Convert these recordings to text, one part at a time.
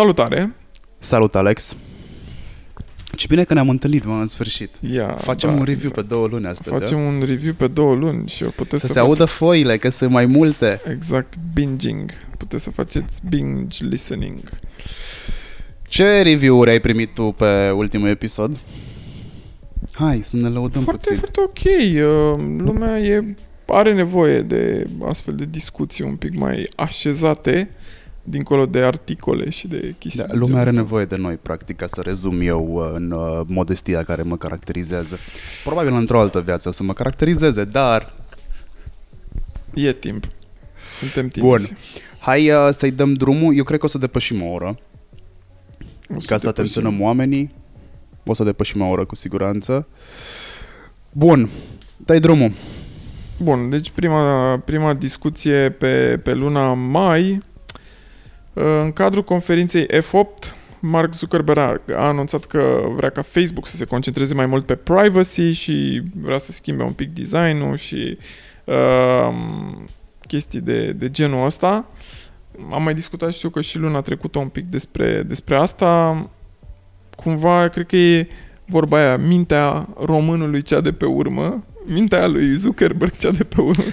Salutare! Salut, Alex! Ce bine că ne-am întâlnit, mă, în sfârșit. Ia, Facem da, un review exact. pe două luni astăzi. Facem a? un review pe două luni și eu puteți Să să, se audă foile, că sunt mai multe. faceți, Exact, binging. Puteți să faceți binge listening. Ce review-uri ai primit tu pe ultimul episod? Hai, să ne lăudăm foarte, puțin. foarte ok. Uh, Lumea e, are nevoie de astfel de discuții un pic mai așezate dincolo de articole și de chestii. Da, de lumea genul are ăsta. nevoie de noi, practic, ca să rezum eu uh, în uh, modestia care mă caracterizează. Probabil într-o altă viață o să mă caracterizeze, dar... E timp. Suntem timp. Bun. Hai uh, să-i dăm drumul. Eu cred că o să depășim o oră. Ca să atenționăm oamenii. O să depășim o oră cu siguranță. Bun. Dai drumul. Bun, deci prima, prima discuție pe, pe luna mai, uh, în cadrul conferinței F8, Mark Zuckerberg a anunțat că vrea ca Facebook să se concentreze mai mult pe privacy și vrea să schimbe un pic designul și uh, chestii de, de genul ăsta. Am mai discutat știu că și luna trecută un pic despre, despre asta. Cumva, cred că e vorba aia, mintea românului cea de pe urmă, mintea lui Zuckerberg cea de pe urmă.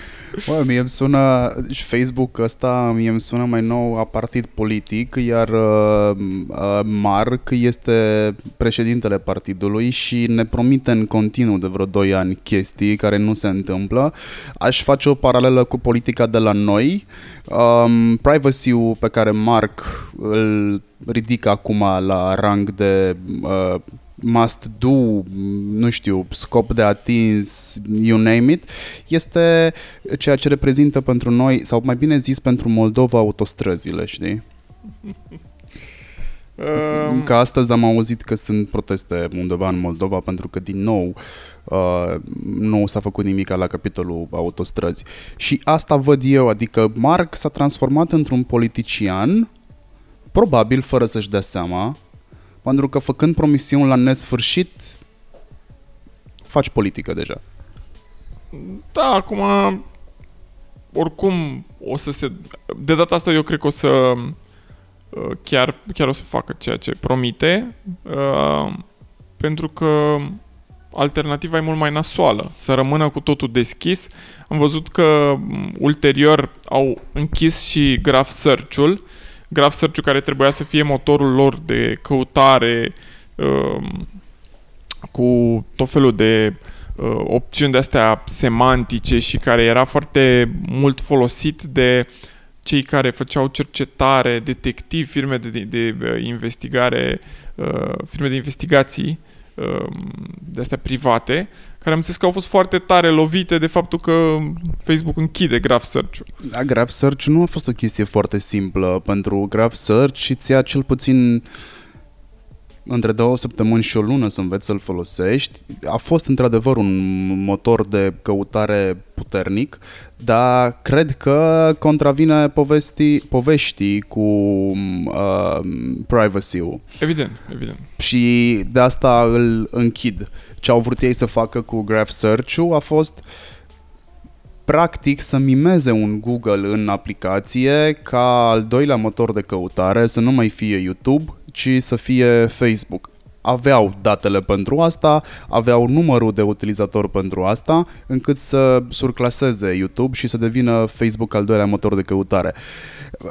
Bă, mie îmi sună, și Facebook ăsta mie îmi sună mai nou a partid politic, iar uh, uh, Mark este președintele partidului și ne promite în continuu de vreo 2 ani chestii care nu se întâmplă. Aș face o paralelă cu politica de la noi. Um, privacy-ul pe care Mark îl ridică acum la rang de uh, must do, nu știu, scop de atins, you name it, este ceea ce reprezintă pentru noi, sau mai bine zis pentru Moldova, autostrăzile, știi? Um, Că astăzi am auzit că sunt proteste undeva în Moldova pentru că din nou uh, nu s-a făcut nimic la capitolul autostrăzi. Și asta văd eu, adică Mark s-a transformat într-un politician, probabil fără să-și dea seama, pentru că făcând promisiuni la nesfârșit, faci politică deja. Da, acum oricum o să se... De data asta eu cred că o să uh, chiar, chiar o să facă ceea ce promite uh, pentru că alternativa e mult mai nasoală, să rămână cu totul deschis. Am văzut că m, ulterior au închis și Graph Search-ul, Graph Search-ul care trebuia să fie motorul lor de căutare uh, cu tot felul de uh, opțiuni de astea semantice și care era foarte mult folosit de cei care făceau cercetare, detectivi, firme de, de, de uh, investigare, uh, firme de investigații. uh, de astea private, care am zis că au fost foarte tare lovite de faptul că Facebook închide Graph Search-ul. Da, Graph Search nu a fost o chestie foarte simplă. Pentru Graph Search îți ia cel puțin între două săptămâni și o lună să înveți să-l folosești. A fost într-adevăr un motor de căutare puternic, dar cred că contravine povestii, poveștii cu uh, privacy-ul. Evident, evident. Și de asta îl închid. Ce au vrut ei să facă cu Graph Search-ul a fost practic să mimeze un Google în aplicație ca al doilea motor de căutare, să nu mai fie YouTube, ci să fie Facebook. Aveau datele pentru asta, aveau numărul de utilizatori pentru asta, încât să surclaseze YouTube și să devină Facebook al doilea motor de căutare.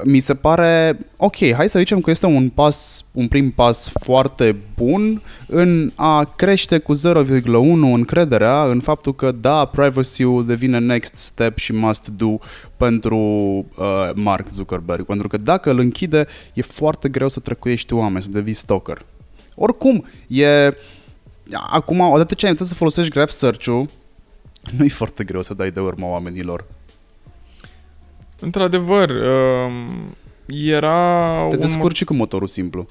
Mi se pare, ok, hai să zicem că este un pas, un prim pas foarte bun în a crește cu 0,1 încrederea în faptul că da, privacy-ul devine next step și must do pentru uh, Mark Zuckerberg. Pentru că dacă îl închide, e foarte greu să trăcuiești oameni, să devii stalker. Oricum, e... Acum, odată ce ai învățat să folosești Graph Search-ul, nu e foarte greu să dai de urmă oamenilor. Într-adevăr, um, era Te un descurci și cu motorul simplu.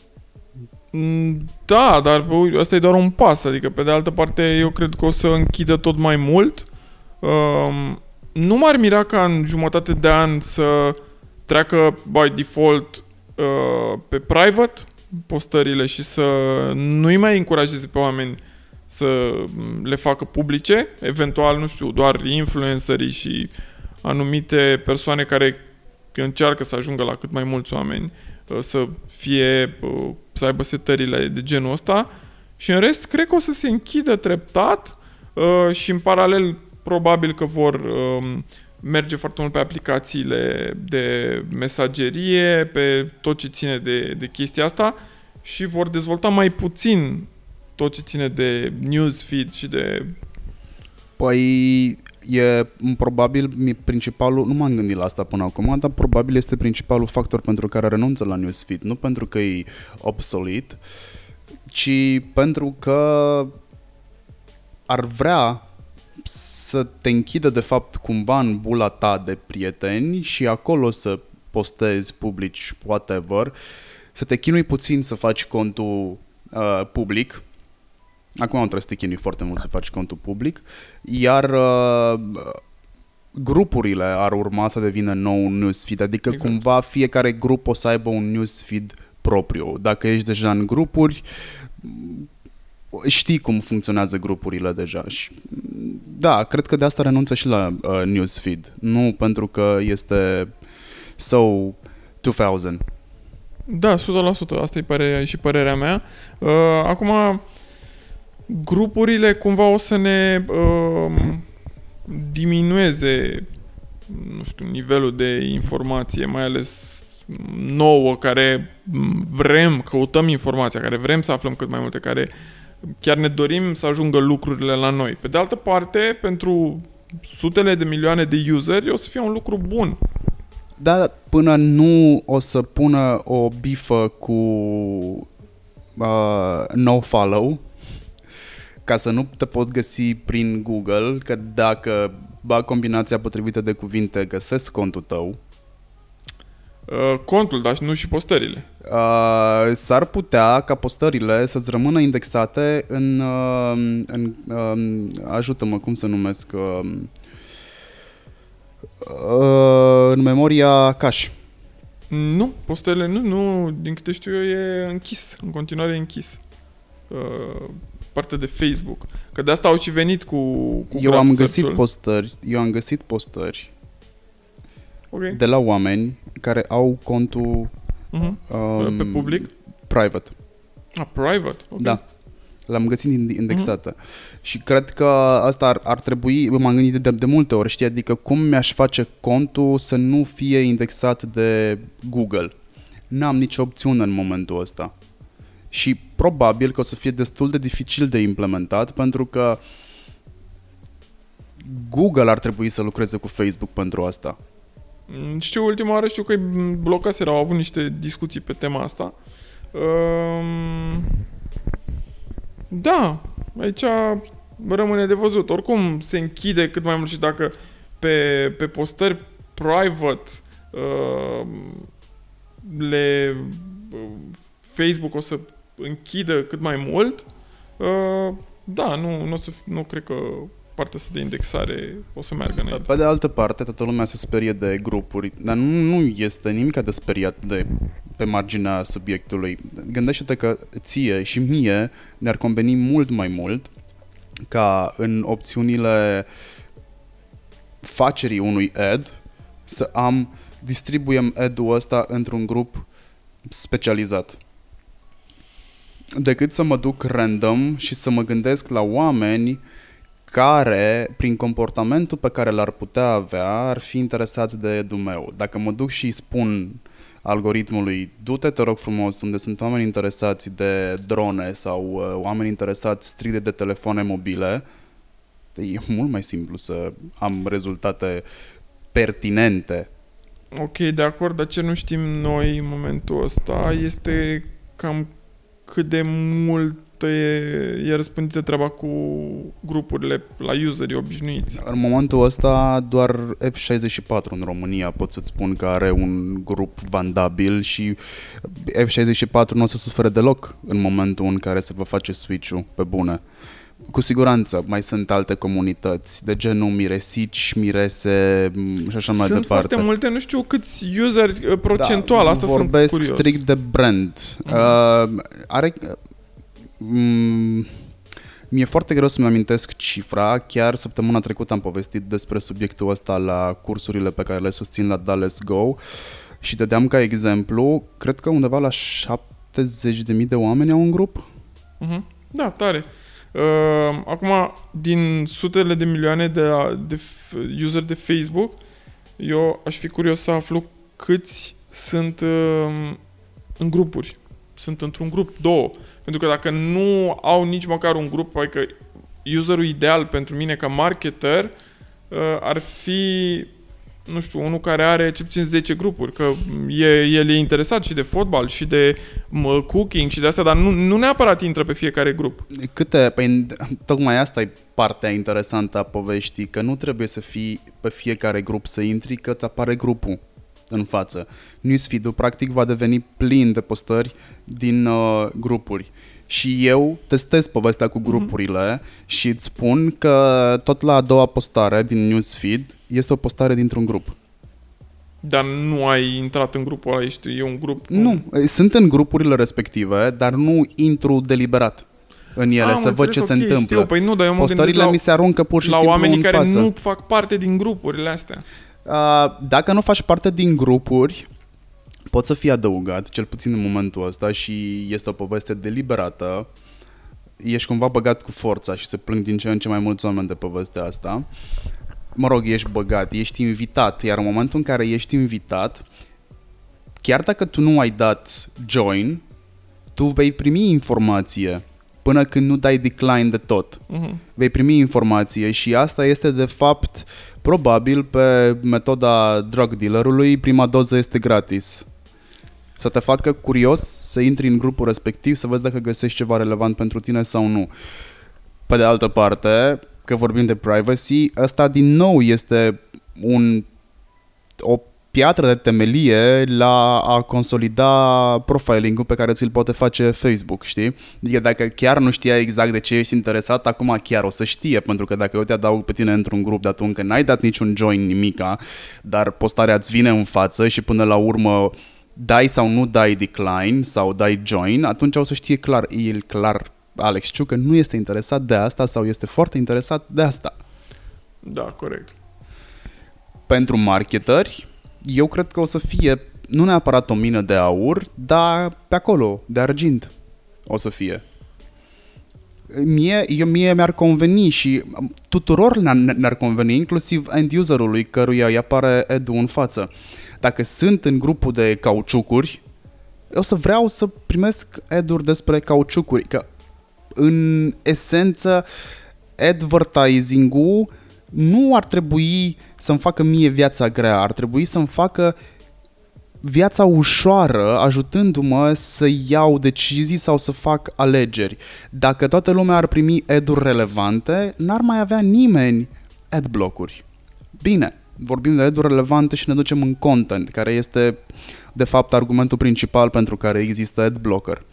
Mm, Da, dar bă, asta e doar un pas, adică pe de altă parte eu cred că o să închidă tot mai mult. Um, nu m-ar mira ca în jumătate de an să treacă by default uh, pe private postările și să nu-i mai încurajeze pe oameni să le facă publice, eventual, nu știu, doar influencerii și anumite persoane care încearcă să ajungă la cât mai mulți oameni uh, să fie, uh, să aibă setările de genul ăsta. Și în rest cred că o să se închidă treptat uh, și în paralel probabil că vor uh, merge foarte mult pe aplicațiile de mesagerie, pe tot ce ține de, de chestia asta și vor dezvolta mai puțin tot ce ține de newsfeed și de... Păi e probabil mi- principalul, nu m-am gândit la asta până acum, dar probabil este principalul factor pentru care renunță la newsfeed, nu pentru că e obsolet, ci pentru că ar vrea să te închidă de fapt cumva în bula ta de prieteni și acolo să postezi, publici, whatever, să te chinui puțin să faci contul uh, public, Acum nu trebuie să te chinui foarte mult să faci contul public, iar uh, grupurile ar urma să devină nou un newsfeed, adică exact. cumva fiecare grup o să aibă un newsfeed propriu. Dacă ești deja în grupuri, știi cum funcționează grupurile deja și da, cred că de asta renunță și la uh, newsfeed, nu pentru că este so 2000. Da, 100%, asta e părerea, și părerea mea. Uh, acum, grupurile cumva o să ne uh, diminueze nu știu, nivelul de informație, mai ales nouă, care vrem, căutăm informația, care vrem să aflăm cât mai multe, care chiar ne dorim să ajungă lucrurile la noi. Pe de altă parte, pentru sutele de milioane de useri, o să fie un lucru bun. Da, până nu o să pună o bifă cu uh, no follow, ca să nu te pot găsi prin Google, că dacă bag combinația potrivită de cuvinte, găsesc contul tău. Uh, contul, dar nu și postările. Uh, s-ar putea ca postările să-ți rămână indexate în, uh, în uh, ajută-mă, cum să numesc, uh, uh, în memoria cache. Nu, postările nu, nu, din câte știu eu e închis, în continuare e închis. Uh, partea de Facebook. Că de asta au și venit cu, cu Eu am găsit postări, eu am găsit postări okay. de la oameni care au contul uh-huh. um, pe public? Private. Ah, private? Okay. Da. L-am găsit indexată. Uh-huh. Și cred că asta ar, ar trebui, m-am gândit de, de multe ori, știi, adică cum mi-aș face contul să nu fie indexat de Google. N-am nicio opțiune în momentul ăsta și probabil că o să fie destul de dificil de implementat pentru că Google ar trebui să lucreze cu Facebook pentru asta. Mm, știu, ultima oară știu că îi blocaseră, au avut niște discuții pe tema asta. Um, da, aici rămâne de văzut. Oricum se închide cât mai mult și dacă pe, pe postări private uh, le Facebook o să închidă cât mai mult, uh, da, nu, nu, o să, nu cred că partea asta de indexare o să meargă înainte. Pe de altă parte, toată lumea se sperie de grupuri, dar nu, nu este nimic de speriat de pe marginea subiectului. Gândește-te că ție și mie ne-ar conveni mult mai mult ca în opțiunile facerii unui ad să am distribuiem ad-ul ăsta într-un grup specializat decât să mă duc random și să mă gândesc la oameni care, prin comportamentul pe care l-ar putea avea, ar fi interesați de edul meu. Dacă mă duc și spun algoritmului, du-te, te rog frumos, unde sunt oameni interesați de drone sau uh, oameni interesați strict de telefoane mobile, e mult mai simplu să am rezultate pertinente. Ok, de acord, dar ce nu știm noi în momentul ăsta este cam cât de mult e, e răspândită treaba cu grupurile la userii obișnuiți. În momentul ăsta doar F64 în România pot să-ți spun că are un grup vandabil și F64 nu o să sufere deloc în momentul în care se va face switch-ul pe bune. Cu siguranță mai sunt alte comunități de genul miresici, mirese și așa mai sunt departe. Sunt foarte multe, nu știu câți user uh, procentual, da, asta vorbesc sunt curios. strict de brand. Uh-huh. Uh, are... Uh, mi-e foarte greu să-mi amintesc cifra. Chiar săptămâna trecută am povestit despre subiectul ăsta la cursurile pe care le susțin la Dallas Go Și dădeam ca exemplu, cred că undeva la 70.000 de oameni au un grup. Uh-huh. Da, tare. Uh, acum, din sutele de milioane de, de user de Facebook, eu aș fi curios să aflu câți sunt uh, în grupuri. Sunt într-un grup, două. Pentru că dacă nu au nici măcar un grup, adică userul ideal pentru mine ca marketer uh, ar fi nu știu, unul care are ce puțin 10 grupuri, că e, el e interesat și de fotbal și de mă, cooking și de asta, dar nu, nu neapărat intră pe fiecare grup. Câte, păi, tocmai asta e partea interesantă a poveștii, că nu trebuie să fii pe fiecare grup să intri, că îți apare grupul în față. Newsfeed-ul practic va deveni plin de postări din uh, grupuri. Și eu testez povestea cu mhm. grupurile mm-hmm. și îți spun că tot la a doua postare din newsfeed este o postare dintr-un grup. Dar nu ai intrat în grupul ăla, ești, e un grup? Nu, sunt în grupurile respective, dar nu intru deliberat în ele, Am să văd ce okay, se întâmplă. Știu, păi nu, dar eu mă Postările la, mi se aruncă pur și la simplu oamenii în care față. nu fac parte din grupurile astea. Uh, dacă nu faci parte din grupuri, poți să fii adăugat, cel puțin în momentul ăsta, și este o poveste deliberată. Ești cumva băgat cu forța și se plâng din ce în ce mai mulți oameni de povestea asta. Mă rog, ești băgat, ești invitat, iar în momentul în care ești invitat, chiar dacă tu nu ai dat join, tu vei primi informație până când nu dai decline de tot. Uh-huh. Vei primi informație și asta este de fapt probabil pe metoda drug dealerului prima doză este gratis. Să te facă curios să intri în grupul respectiv, să vezi dacă găsești ceva relevant pentru tine sau nu. Pe de altă parte, că vorbim de privacy, ăsta din nou este un, o piatră de temelie la a consolida profiling-ul pe care ți-l poate face Facebook, știi? Adică dacă chiar nu știa exact de ce ești interesat, acum chiar o să știe, pentru că dacă eu te adaug pe tine într-un grup de atunci n-ai dat niciun join nimica, dar postarea îți vine în față și până la urmă dai sau nu dai decline sau dai join, atunci o să știe clar, el clar Alex Ciu că nu este interesat de asta sau este foarte interesat de asta. Da, corect. Pentru marketeri, eu cred că o să fie nu neapărat o mină de aur, dar pe acolo, de argint, o să fie. Mie, eu, mie mi-ar conveni și tuturor ne-ar conveni, inclusiv end-userului căruia îi apare edu în față. Dacă sunt în grupul de cauciucuri, o să vreau să primesc eduri despre cauciucuri, că în esență advertising-ul nu ar trebui să-mi facă mie viața grea, ar trebui să-mi facă viața ușoară, ajutându-mă să iau decizii sau să fac alegeri. Dacă toată lumea ar primi eduri relevante, n-ar mai avea nimeni adblock-uri. Bine, vorbim de eduri relevante și ne ducem în content, care este de fapt argumentul principal pentru care există adblocker.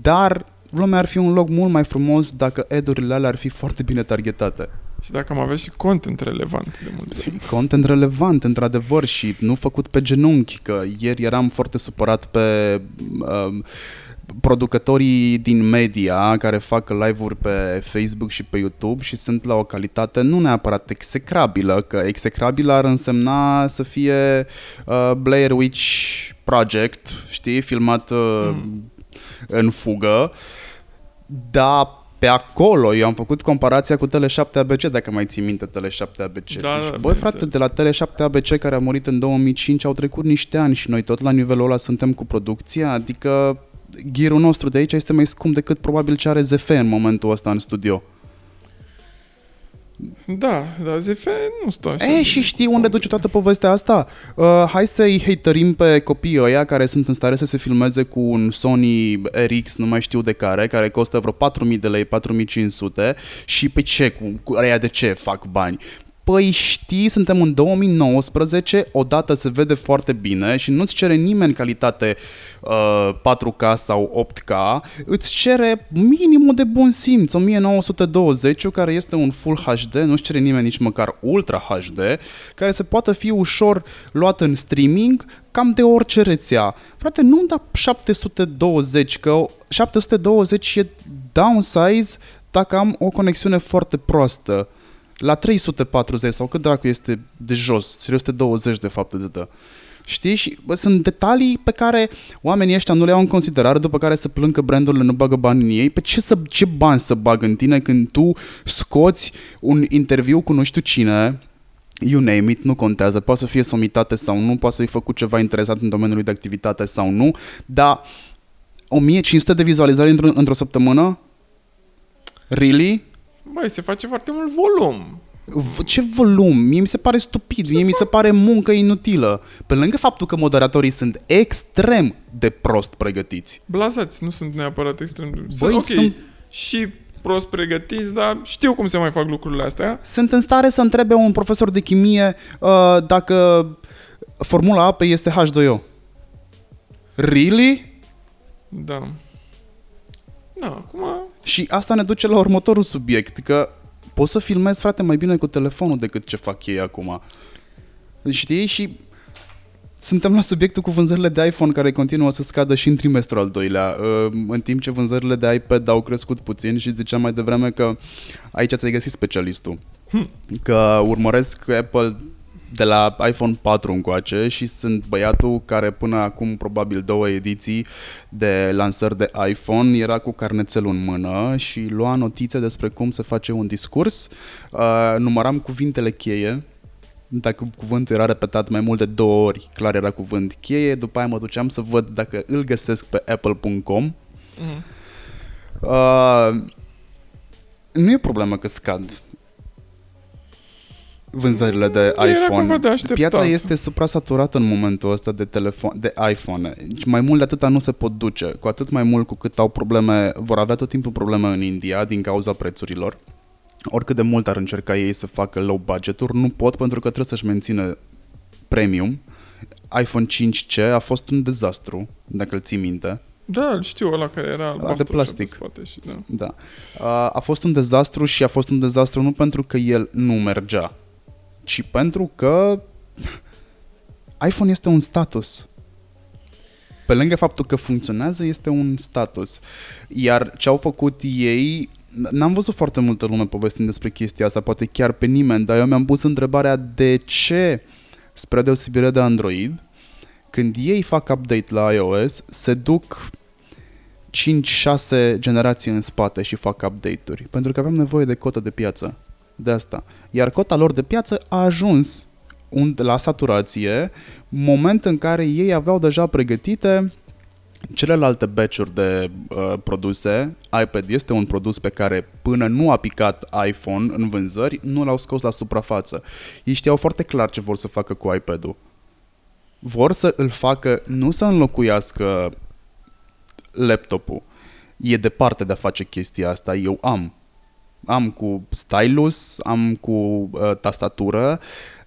Dar lumea ar fi un loc mult mai frumos dacă edurile alea ar fi foarte bine targetate. Și dacă am avea și content relevant de multe ori. Content relevant, într-adevăr, și nu făcut pe genunchi, că ieri eram foarte supărat pe uh, producătorii din media care fac live-uri pe Facebook și pe YouTube și sunt la o calitate nu neapărat execrabilă, că execrabilă ar însemna să fie uh, Blair Witch Project, știi, filmat uh, mm. în fugă, dar pe acolo eu am făcut comparația cu Tele7 ABC, dacă mai ții minte Tele7 ABC. Da, deci, da, băi, frate, de la Tele7 ABC care a murit în 2005 au trecut niște ani și noi tot la nivelul ăla suntem cu producția, adică ghirul nostru de aici este mai scump decât probabil ce are ZF în momentul ăsta în studio. Da, dar ZF nu stă așa. E, și știi unde duce toată povestea asta? Uh, hai să-i haterim pe copiii ăia care sunt în stare să se filmeze cu un Sony RX, nu mai știu de care, care costă vreo 4000 de lei, 4500 și pe ce, cu, cu aia de ce fac bani? Păi știi, suntem în 2019, odată se vede foarte bine și nu-ți cere nimeni calitate uh, 4K sau 8K, îți cere minimul de bun simț, 1920, care este un Full HD, nu-ți cere nimeni nici măcar Ultra HD, care se poate fi ușor luat în streaming, cam de orice rețea. Frate, nu da 720, că 720 e downsize dacă am o conexiune foarte proastă la 340 sau cât dracu este de jos, 320 de fapt îți dă. Știi? Și bă, sunt detalii pe care oamenii ăștia nu le iau în considerare, după care se plâng că brandurile nu bagă bani în ei. Pe ce, să, ce bani să bagă în tine când tu scoți un interviu cu nu știu cine, you name it, nu contează, poate să fie somitate sau nu, poate să fi făcut ceva interesant în domeniul de activitate sau nu, dar 1500 de vizualizări într-o, într-o săptămână? Really? Băi, se face foarte mult volum. V- ce volum? Mie mi se pare stupid, mie mi se pare muncă inutilă. Pe lângă faptul că moderatorii sunt extrem de prost pregătiți. Blazați, nu sunt neapărat extrem de... Băi, Sunt, ok, sunt- și prost pregătiți, dar știu cum se mai fac lucrurile astea. Sunt în stare să întrebe un profesor de chimie uh, dacă formula apei este H2O. Really? Da. Da, acum... Și asta ne duce la următorul subiect, că poți să filmezi, frate, mai bine cu telefonul decât ce fac ei acum. Știi? Și suntem la subiectul cu vânzările de iPhone care continuă să scadă și în trimestrul al doilea, uh, în timp ce vânzările de iPad au crescut puțin și ziceam mai devreme că aici ți-ai găsit specialistul. Că urmăresc Apple de la iPhone 4 încoace și sunt băiatul care până acum probabil două ediții de lansări de iPhone era cu carnețelul în mână și lua notițe despre cum se face un discurs. Uh, număram cuvintele cheie dacă cuvântul era repetat mai mult de două ori, clar era cuvânt cheie, după aia mă duceam să văd dacă îl găsesc pe apple.com. Mhm. Uh, nu e problemă că scad vânzările de Era iPhone. cumva de așteptat. Piața este suprasaturată în momentul ăsta de telefon, de iPhone. Deci mai mult de atâta nu se pot duce, cu atât mai mult cu cât au probleme, vor avea tot timpul probleme în India din cauza prețurilor. Oricât de mult ar încerca ei să facă low budget-uri, nu pot pentru că trebuie să-și mențină premium. iPhone 5C a fost un dezastru, dacă îl ții minte. Da, îl știu ăla care era albastru de plastic. și pe spate și da. Da. A, a fost un dezastru și a fost un dezastru nu pentru că el nu mergea, ci pentru că iPhone este un status. Pe lângă faptul că funcționează, este un status. Iar ce au făcut ei, n-am văzut foarte multă lume povestind despre chestia asta, poate chiar pe nimeni, dar eu mi-am pus întrebarea de ce, spre deosebire de Android, când ei fac update la iOS, se duc 5-6 generații în spate și fac update-uri. Pentru că avem nevoie de cotă de piață. De asta. Iar cota lor de piață a ajuns un, la saturație, moment în care ei aveau deja pregătite celelalte batch-uri de uh, produse. iPad este un produs pe care până nu a picat iPhone în vânzări, nu l-au scos la suprafață. Ei știau foarte clar ce vor să facă cu iPad-ul. Vor să îl facă, nu să înlocuiască laptopul. E departe de a face chestia asta. Eu am. Am cu stylus, am cu uh, tastatură,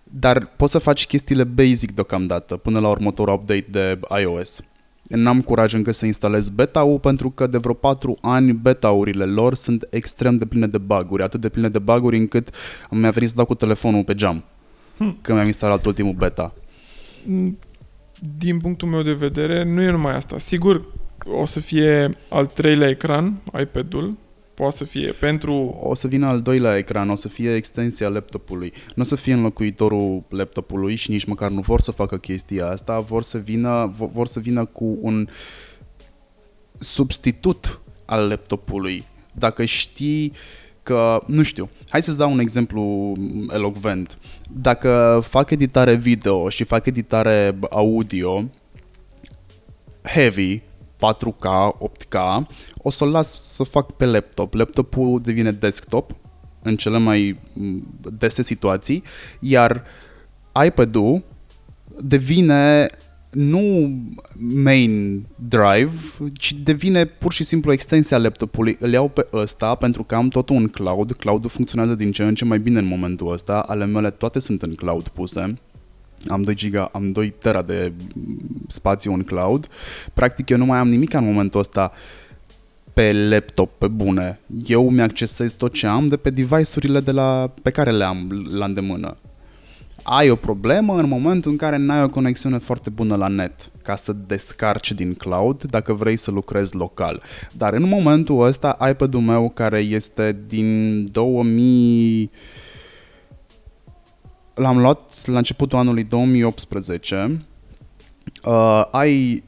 dar poți să faci chestiile basic deocamdată până la următorul update de iOS. N-am curaj încă să instalez beta-ul pentru că de vreo 4 ani beta-urile lor sunt extrem de pline de buguri, atât de pline de buguri încât mi-a venit să dau cu telefonul pe geam când mi-am instalat ultimul beta. Din punctul meu de vedere, nu e numai asta. Sigur, o să fie al treilea ecran, iPad-ul, poate să fie pentru... O să vină al doilea ecran, o să fie extensia laptopului. Nu o să fie înlocuitorul laptopului și nici măcar nu vor să facă chestia asta, vor să vină, vo- vor să vină cu un substitut al laptopului. Dacă știi că, nu știu, hai să-ți dau un exemplu elocvent. Dacă fac editare video și fac editare audio, heavy, 4K, 8K, o să-l las să fac pe laptop. Laptopul devine desktop în cele mai m, dese situații, iar iPad-ul devine nu main drive, ci devine pur și simplu extensia laptopului. Îl iau pe ăsta pentru că am totul în cloud. Cloud-ul funcționează din ce în ce mai bine în momentul ăsta. Ale mele toate sunt în cloud puse. Am 2 giga, am 2 tera de spațiu în cloud. Practic eu nu mai am nimic în momentul ăsta pe laptop, pe bune. Eu mi-accesez tot ce am de pe device-urile de la, pe care le am la îndemână. Ai o problemă în momentul în care n-ai o conexiune foarte bună la net ca să descarci din cloud dacă vrei să lucrezi local. Dar în momentul ăsta iPad-ul meu care este din 2000 L-am luat la începutul anului 2018 Uh, ai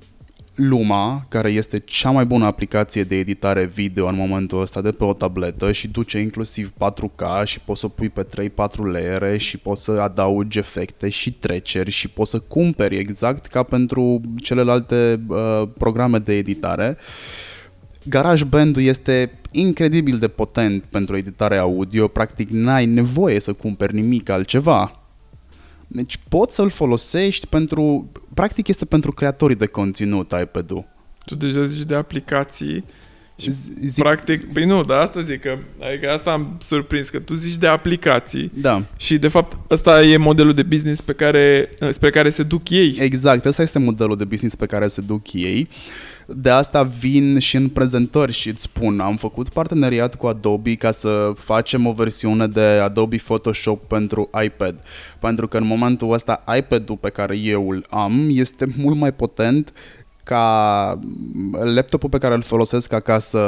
Luma, care este cea mai bună aplicație de editare video în momentul ăsta de pe o tabletă și duce inclusiv 4K și poți să pui pe 3-4 layere și poți să adaugi efecte și treceri și poți să cumperi exact ca pentru celelalte uh, programe de editare. GarageBand-ul este incredibil de potent pentru editare audio, practic n-ai nevoie să cumperi nimic altceva. Deci poți să-l folosești pentru... Practic este pentru creatorii de conținut iPad-ul. Tu deja zici de aplicații și Zic, practic, păi nu, dar asta zic că, adică asta am surprins, că tu zici de aplicații da, și de fapt ăsta e modelul de business pe care, spre care se duc ei. exact. Ăsta este modelul de business pe care se duc ei. De asta vin și în prezentări și îți spun, am făcut parteneriat cu Adobe ca să facem o versiune de Adobe Photoshop pentru iPad. Pentru că în momentul ăsta iPad-ul pe care eu îl am este mult mai potent ca laptopul pe care îl folosesc acasă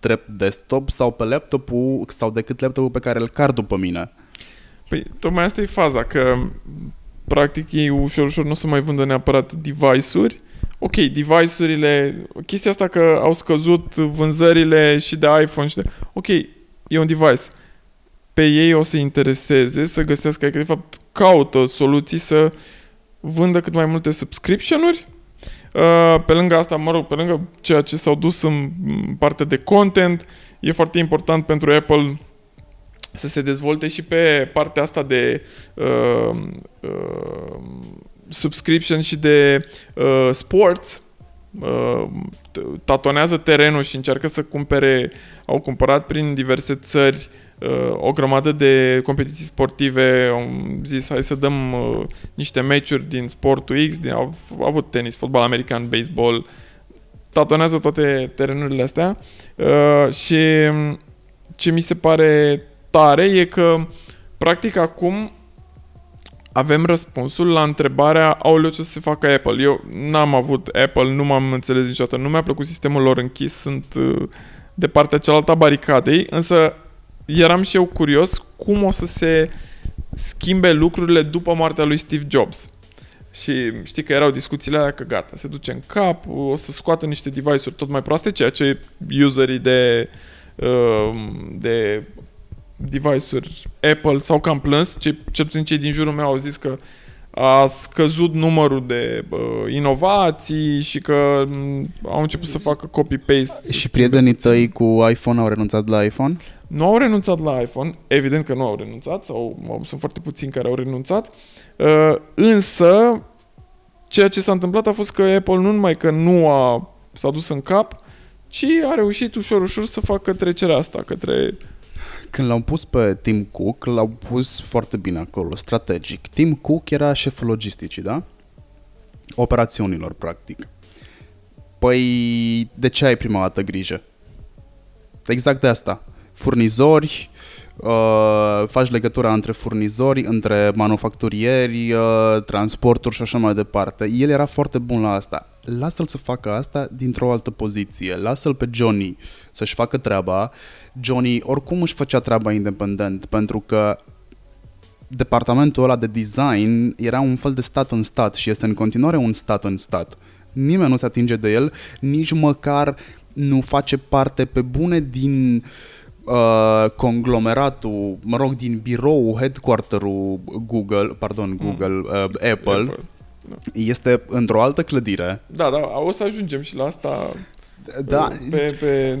drept desktop sau pe laptopul sau decât laptopul pe care îl car după mine. Păi tocmai asta e faza, că practic ei ușor, ușor nu o să mai vândă neapărat device-uri. Ok, device-urile, chestia asta că au scăzut vânzările și de iPhone și de... Ok, e un device. Pe ei o să intereseze să găsească, că de fapt caută soluții să vândă cât mai multe subscription-uri Uh, Pe lângă asta, mă rog, pe lângă ceea ce s-au dus în partea de content, e foarte important pentru Apple să se dezvolte și pe partea asta de uh, uh, subscription și de uh, sports. Uh, tatonează terenul și încearcă să cumpere, au cumpărat prin diverse țări uh, o grămadă de competiții sportive, au zis hai să dăm uh, niște meciuri din sportul X, din, au, au avut tenis, fotbal american, baseball, tatonează toate terenurile astea uh, și ce mi se pare tare e că practic acum avem răspunsul la întrebarea aoleu ce o să se facă Apple. Eu n-am avut Apple, nu m-am înțeles niciodată, nu mi-a plăcut sistemul lor închis, sunt uh, de partea cealaltă a baricadei, însă eram și eu curios cum o să se schimbe lucrurile după moartea lui Steve Jobs. Și știi că erau discuțiile alea că gata, se duce în cap, o să scoată niște device-uri tot mai proaste, ceea ce userii de, uh, de device-uri Apple s-au cam plâns, ce, cel puțin cei din jurul meu au zis că a scăzut numărul de uh, inovații și că m, au început să facă copy-paste. Și prietenii tăi cu iPhone au renunțat la iPhone? Nu au renunțat la iPhone, evident că nu au renunțat, sau au, sunt foarte puțini care au renunțat, uh, însă ceea ce s-a întâmplat a fost că Apple nu numai că nu a, s-a dus în cap, ci a reușit ușor, ușor să facă trecerea asta către Când l-au pus pe Tim Cook, l-au pus foarte bine acolo, strategic. Tim Cook era șeful logisticii, da? Operațiunilor, practic. Păi, de ce ai prima dată grijă? Exact de asta. Furnizori, uh, faci legătura între furnizori, între manufacturieri, uh, transporturi și așa mai departe. El era foarte bun la asta. Lasă-l să facă asta dintr-o altă poziție. Lasă-l pe Johnny să-și facă treaba. Johnny oricum își făcea treaba independent, pentru că departamentul ăla de design era un fel de stat în stat și este în continuare un stat în stat. Nimeni nu se atinge de el, nici măcar nu face parte pe bune din uh, conglomeratul, mă rog, din birou, headquarter-ul Google, pardon, Google, mm. uh, Apple, Apple. Este într-o altă clădire. Da, da, o să ajungem și la asta Da, pe, pe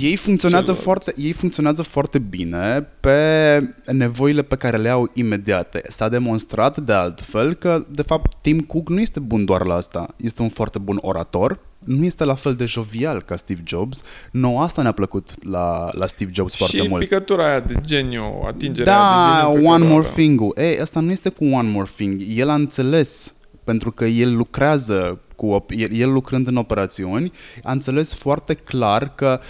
ei funcționează, celălalt. foarte, ei funcționează foarte bine pe nevoile pe care le au imediate. S-a demonstrat de altfel că, de fapt, Tim Cook nu este bun doar la asta. Este un foarte bun orator, nu este la fel de jovial ca Steve Jobs. Nou asta ne-a plăcut la, la Steve Jobs foarte și mult. picătura aia de geniu, atingerea Da, de geniu pe One care o More avea. Thing. Ei, asta nu este cu One More Thing. El a înțeles pentru că el lucrează cu op- el, el lucrând în operațiuni, a înțeles foarte clar că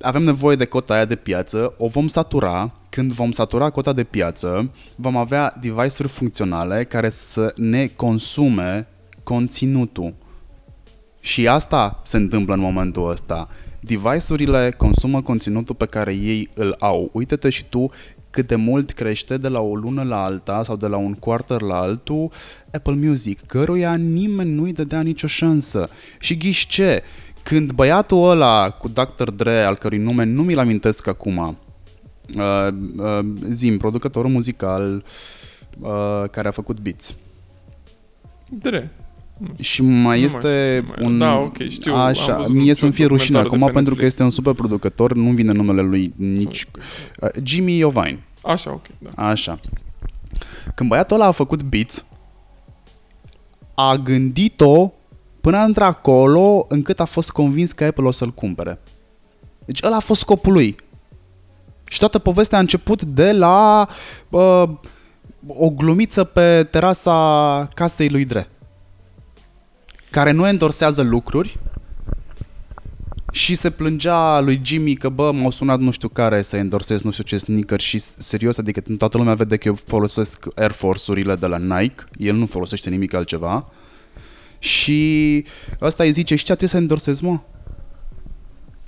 avem nevoie de cota aia de piață, o vom satura, când vom satura cota de piață, vom avea device-uri funcționale care să ne consume conținutul. Și asta se întâmplă în momentul ăsta. Device-urile consumă conținutul pe care ei îl au. Uită-te și tu cât de mult crește de la o lună la alta sau de la un quarter la altul Apple Music, căruia nimeni nu-i dădea nicio șansă. Și ghiși ce? Când băiatul ăla cu Dr. Dre, al cărui nume nu mi-l amintesc acum, uh, uh, zim, producătorul muzical uh, care a făcut beats. Dre. Și mai Nu mai este știu, nu mai- un... Da, ok, știu, am Așa, văzut mie un să-mi fie rușine documentar de acum pe pentru că Netflix. este un super producător, nu vine numele lui nici... Uh, Jimmy Iovine. Așa, ok, da. Așa. Când băiatul ăla a făcut beats, a gândit-o până într-acolo încât a fost convins că Apple o să-l cumpere. Deci ăla a fost scopul lui. Și toată povestea a început de la uh, o glumiță pe terasa casei lui Dre, care nu endorsează lucruri și se plângea lui Jimmy că, bă, m-au sunat nu știu care să endorsez nu știu ce sneaker și serios, adică toată lumea vede că eu folosesc Air Force-urile de la Nike, el nu folosește nimic altceva. Și ăsta îi zice, și ce trebuie să endorsez, mă?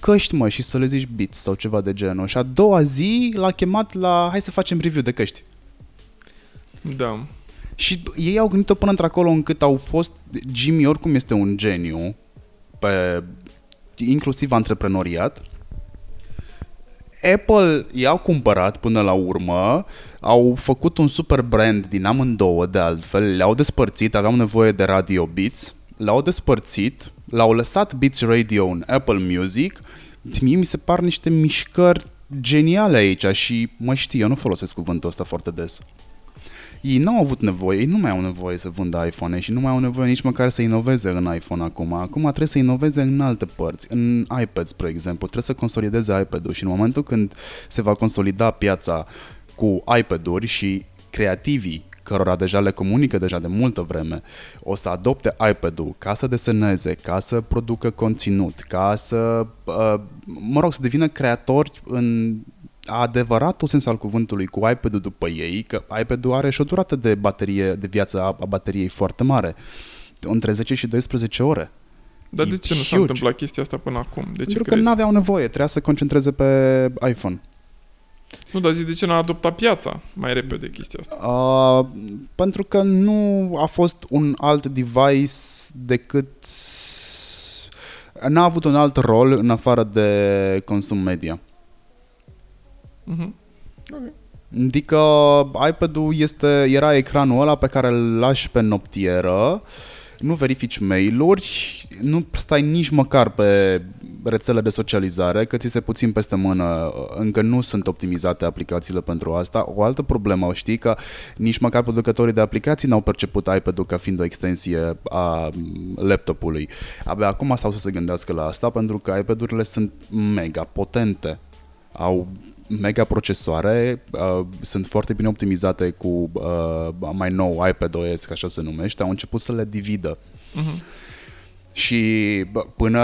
Căști, mă, și să le zici Beats sau ceva de genul. Și a doua zi l-a chemat la, hai să facem review de căști. Da. Și ei au gândit-o până într-acolo încât au fost... Jimmy oricum este un geniu, pe, inclusiv antreprenoriat. Apple i-au cumpărat până la urmă, au făcut un super brand din amândouă de altfel, le-au despărțit, aveau nevoie de Radio Beats, l-au despărțit, l-au lăsat Beats Radio în Apple Music, mie mi se par niște mișcări geniale aici și mă știi, eu nu folosesc cuvântul ăsta foarte des ei nu au avut nevoie, ei nu mai au nevoie să vândă iPhone și nu mai au nevoie nici măcar să inoveze în iPhone acum. Acum trebuie să inoveze în alte părți. În iPad, spre exemplu, trebuie să consolideze iPad-ul și în momentul când se va consolida piața cu iPad-uri și creativii cărora deja le comunică deja de multă vreme, o să adopte iPad-ul ca să deseneze, ca să producă conținut, ca să, uh, mă rog, să devină creatori în adevăratul sens al cuvântului cu iPad-ul după ei, că iPad-ul are și o durată de baterie, de viață a, a bateriei foarte mare, între 10 și 12 ore. Dar E de ce nu s-a huge. întâmplat chestia asta până acum? De ce Pentru că crezi? nu aveau nevoie, trebuia să concentreze pe iPhone. Nu, dar zi de ce n-a adoptat piața mai repede chestia asta? Uh, pentru că nu a fost un alt device decât n-a avut un alt rol în afară de consum media. Mhm. Ok. Adică iPad-ul este, era ecranul ăla pe care îl lași pe noptieră, nu verifici mail-uri, nu stai nici măcar pe rețele de socializare, că ți se puțin peste mână, încă nu sunt optimizate aplicațiile pentru asta. O altă problemă, o știi, că nici măcar producătorii de aplicații n-au perceput iPad-ul ca fiind o extensie a laptopului. Abia acum stau să se gândească la asta, pentru că iPad-urile sunt mega potente. Au mega procesoare, uh, sunt foarte bine optimizate cu uh, mai nou iPadOS, ca așa se numește, au început să le dividă. Mhm. Și bă, până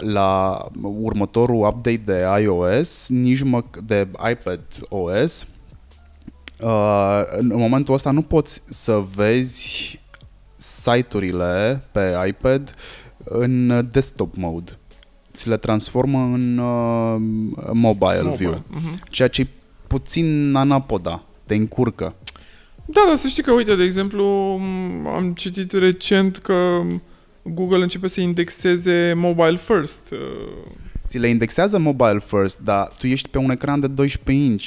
la următorul update de iOS, nici mă, de iPad OS, uh, în momentul ăsta nu poți să vezi site-urile pe iPad în desktop mode. Ți le transformă în uh, mobile, mobile view, Mhm. ceea ce e puțin anapoda, te încurcă. Da, dar să știi că, uite, de exemplu, m, am citit recent că Google începe să indexeze mobile first. uh, Ți le indexează mobile first, dar tu ești pe un ecran de 12 inch.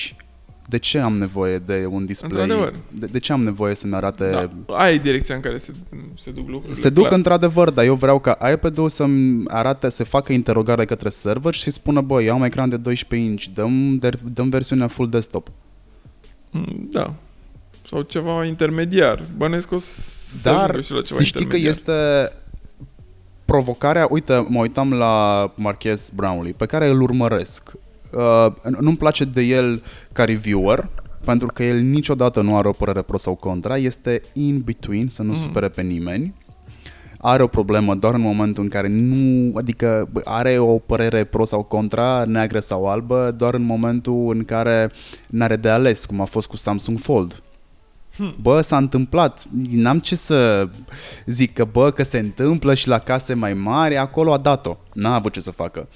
De ce am nevoie de un display? Într-adevăr. De, de ce am nevoie să-mi arate... Da, aia e direcția în care se, se duc lucrurile. Se duc clar. într-adevăr, dar eu vreau ca iPad-ul să-mi arate, să facă interogare către server și să spună, bă, eu am ecran de 12 inch, dăm, de- dăm versiunea full desktop. Mm, Da. Sau ceva intermediar. Bănesc că o să se Dar ajungă și la ceva să știi că intermediar. este provocarea, uite, mă uitam la Marquez Brownlee, pe care îl urmăresc. Uh, nu-mi place de el ca reviewer, pentru că el niciodată nu are o părere pro sau contra, este in between, să nu Mhm. supere pe nimeni. Are o problemă doar în momentul în care nu, adică bă, are o părere pro sau contra, neagră sau albă, doar în momentul în care n-are de ales, cum a fost cu Samsung Fold. Bă, s-a întâmplat. N-am ce să zic că, bă, că se întâmplă și la case mai mari, acolo a dat-o. N-a avut ce să facă.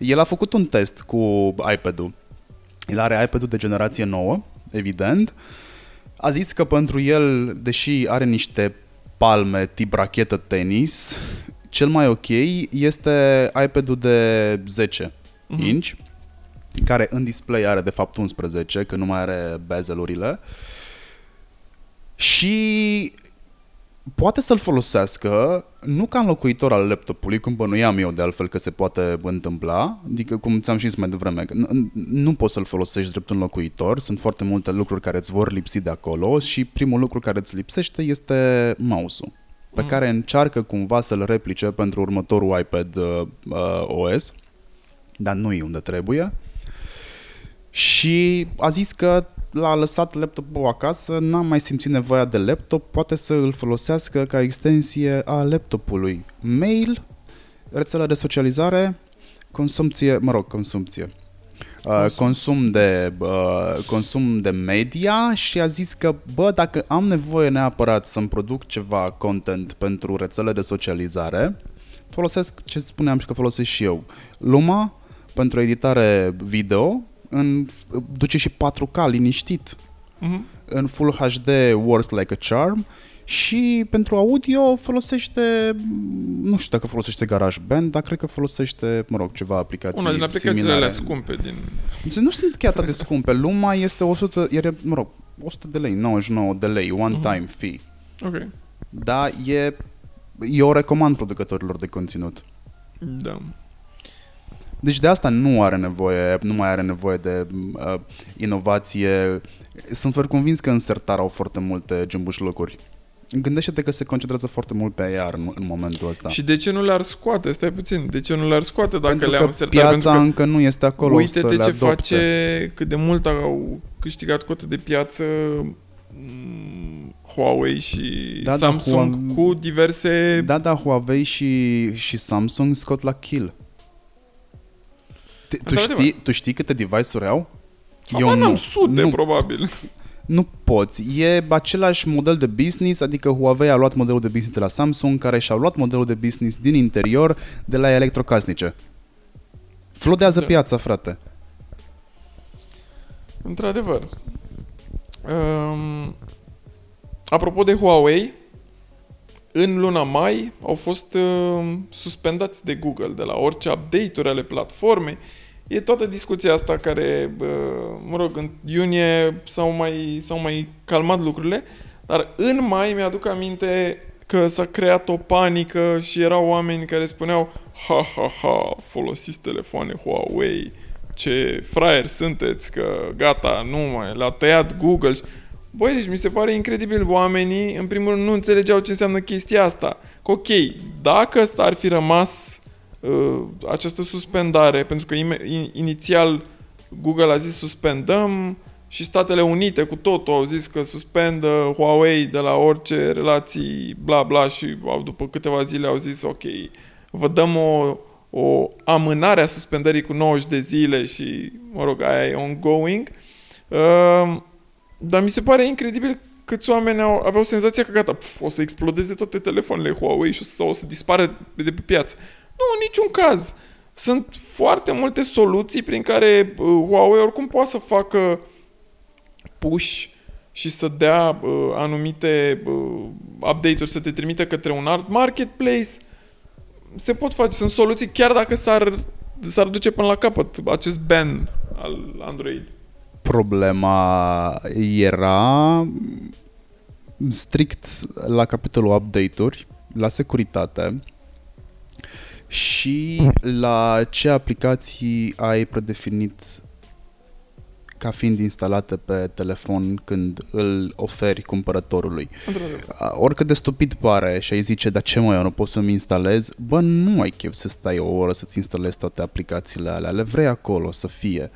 El a făcut un test cu iPad-ul. El are iPad-ul de generație nouă, evident. A zis că pentru el, deși are niște palme tip rachetă tenis, cel mai ok este iPad-ul de 10 uh-huh. inch, care în display are de fapt 11, că nu mai are bezel-urile. Și poate să-l folosească nu ca înlocuitor al laptopului, cum bănuiam eu de altfel că se poate întâmpla, adică cum ți-am zis mai devreme, că nu poți să-l folosești drept înlocuitor, sunt foarte multe lucruri care îți vor lipsi de acolo și primul lucru care îți lipsește este mouse-ul pe mm. care încearcă cumva să-l replice pentru următorul iPad uh, uh OS, dar nu e unde trebuie. Și a zis că l-a lăsat laptopul acasă, n-a mai simțit nevoia de laptop, poate să îl folosească ca extensie a laptopului. Mail, rețele de socializare, consumție, mă rog, consumție. Uh, consum. consum, de, uh, consum de media și a zis că, bă, dacă am nevoie neapărat să-mi produc ceva content pentru rețele de socializare, folosesc ce spuneam și că folosesc și eu. Luma, pentru editare video, în, duce și 4K liniștit. Uh-huh. În Full HD works like a charm și pentru audio folosește, nu știu dacă folosește GarageBand, dar cred că folosește, mă rog, ceva aplicații Una din aplicațiile alea scumpe din... Deci nu sunt chiar atât de scumpe. Luma este 100, e, mă rog, 100 de lei, 99 de lei, one-time uh-huh. fee. Ok. Da, e, eu recomand producătorilor de conținut. Da. Deci de asta nu are nevoie, nu mai are nevoie de uh, inovație. Sunt fer convins că în sertar au foarte multe locuri. Gândește-te că se concentrează foarte mult pe AR în, în momentul ăsta. Și de ce nu le-ar scoate? Stai puțin. De ce nu le-ar scoate dacă Pentru le-am că piața că încă nu este acolo uite-te să le ce adopte. face, cât de mult au câștigat cote de piață mm, Huawei și da, Samsung da, Huawei, cu diverse... Da, da, Huawei și, și Samsung scot la kill. Tu, știi, tu știi câte device-uri au? Eu nu. sute, nu. probabil. Nu poți. E același model de business, adică Huawei a luat modelul de business de la Samsung, care și-a luat modelul de business din interior de la electrocasnice. Flodează da. piața, frate. Într-adevăr. Um, apropo de Huawei, în luna mai au fost uh, suspendați de Google de la orice update-uri ale platformei e toată discuția asta care, mă rog, în iunie s-au mai, s-au mai calmat lucrurile, dar în mai mi-aduc aminte că s-a creat o panică și erau oameni care spuneau ha, ha, ha, folosiți telefoane Huawei, ce fraier sunteți, că gata, nu mai, l-a tăiat Google. Băi, deci mi se pare incredibil, oamenii, în primul rând, nu înțelegeau ce înseamnă chestia asta. Că ok, dacă ar fi rămas uh, această suspendare, pentru că inițial Google a zis suspendăm și Statele Unite cu totul au zis că suspendă Huawei de la orice relații bla bla și au, după câteva zile au zis ok, vă dăm o, o amânare a suspendării cu 90 de zile și, mă rog, aia e ongoing. Uh, dar mi se pare incredibil câți oameni au, aveau senzația că gata, pf, o să explodeze toate telefoanele Huawei și o să, o să dispară de pe piață. Nu, în niciun caz. Sunt foarte multe soluții prin care uh, Huawei oricum poate să facă push și să dea uh, anumite uh, update-uri, să te trimită către un alt marketplace. Se pot face, sunt soluții chiar dacă s-ar, s-ar duce până la capăt acest ban al Android. Problema era strict la capitolul update-uri, la securitate, și la ce aplicații ai predefinit ca fiind instalate pe telefon când îl oferi cumpărătorului. Oricât de stupid pare și ai zice, dar ce mai eu nu pot să-mi instalez? Bă, nu ai chef să stai o oră să-ți instalezi toate aplicațiile alea, le vrei acolo să fie.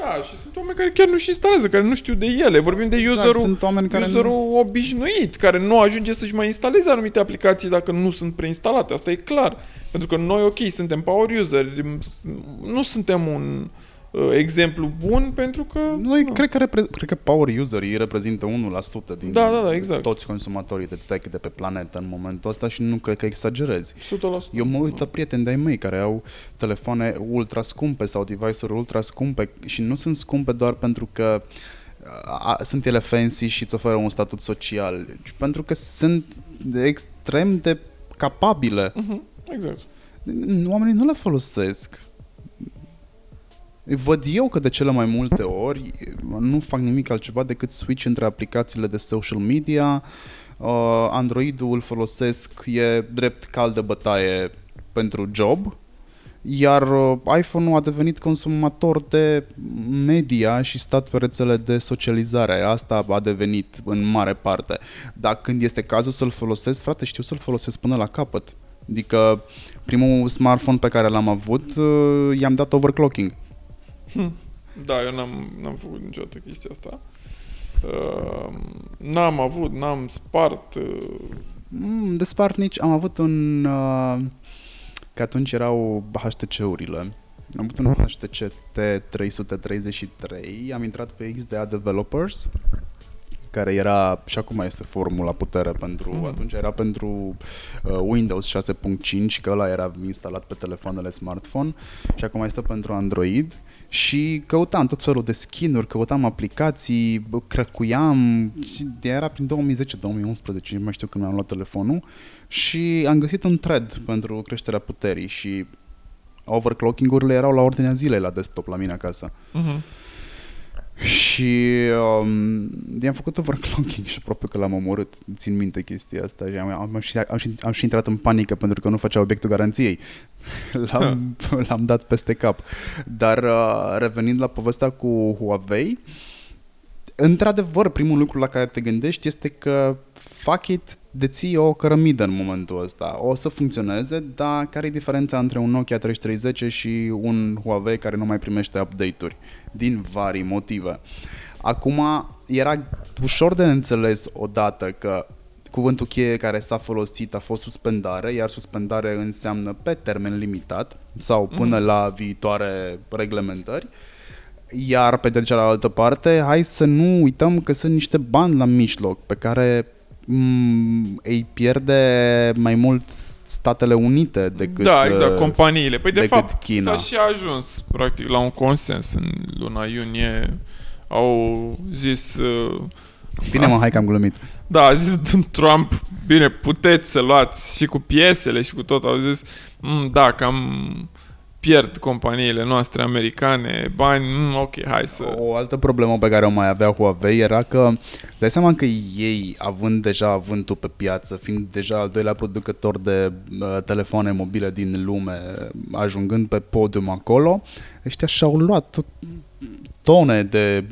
Da, și sunt oameni care chiar nu-și instalează, care nu știu de ele. Vorbim de exact, userul, sunt oameni care userul nu... obișnuit, care nu ajunge să-și mai instaleze anumite aplicații dacă nu sunt preinstalate. Asta e clar. Pentru că noi, ok, suntem power user, nu suntem un uh, exemplu bun pentru că... Noi nu. cred că, repre- cred că power userii reprezintă 1% din Da, da, da, exact. toți consumatorii de tech de pe planetă în momentul ăsta și nu cred că exagerezi. 100%. Eu mă uit la prieteni de-ai mei care au telefoane ultra scumpe sau device-uri ultra scumpe și nu sunt scumpe doar pentru că a, sunt ele fancy și îți oferă un statut social, ci pentru că sunt extrem de capabile. Mhm, Exact. Oamenii nu le folosesc. Văd eu că de cele mai multe ori nu fac nimic altceva decât switch între aplicațiile de social media. Uh, Android-ul îl folosesc, e drept cal de bătaie pentru job, iar uh, iPhone-ul a devenit consumator de media și stat pe rețele de socializare. Asta a devenit în mare parte. Dar când este cazul să-l folosesc, frate, știu să-l folosesc până la capăt. Adică primul smartphone pe care l-am avut, uh, i-am dat overclocking. Da, eu n-am, n-am făcut niciodată chestia asta. Uh, n-am avut, n-am spart. Uh, Mm, de spart nici am avut un... Uh, că atunci erau HTC-urile. Am avut un HTC T333, am intrat pe XDA Developers, care era, și acum este formula putere pentru, Mhm. atunci era pentru uh, Windows 6.5, că ăla era instalat pe telefoanele smartphone și acum este pentru Android și căutam tot felul de skin-uri, căutam aplicații, bă, crăcuiam, și era prin 2010-2011, nu mai știu când mi-am luat telefonul și am găsit un thread pentru creșterea puterii și overclocking-urile erau la ordinea zilei la desktop la mine acasă. uh-huh. Și um, i-am făcut overclocking și aproape că l-am omorât. Țin minte chestia asta și am, am, și, am, și, am și intrat în panică pentru că nu făcea obiectul garanției. L-am, l-am dat peste cap. Dar uh, revenind la povestea cu Huawei, într-adevăr, primul lucru la care te gândești este că fuck it, deții o cărămidă în momentul ăsta. O să funcționeze, dar care e diferența între un Nokia 3310 și un Huawei care nu mai primește update-uri? Din vari motive. Acum, era ușor de înțeles odată că cuvântul cheie care s-a folosit a fost suspendare, iar suspendare înseamnă pe termen limitat sau până la viitoare reglementări. Iar pe de cealaltă parte, hai să nu uităm că sunt niște bani la mijloc pe care m- îi pierde mai mult Statele Unite decât da, exact, uh, companiile. Păi de decât fapt China. s-a și ajuns practic la un consens în luna iunie. Au zis... Uh, Bine mă, hai că am glumit. da, a zis Trump, bine, puteți să luați și cu piesele și cu tot. Au zis, mm, da, cam pierd companiile noastre americane bani, mm, ok, hai să... O altă problemă pe care o mai avea Huawei era că dai seama că ei, având deja avântul pe piață, fiind deja al doilea producător de uh, telefoane mobile din lume, ajungând pe podium acolo, ăștia și-au luat tot tone de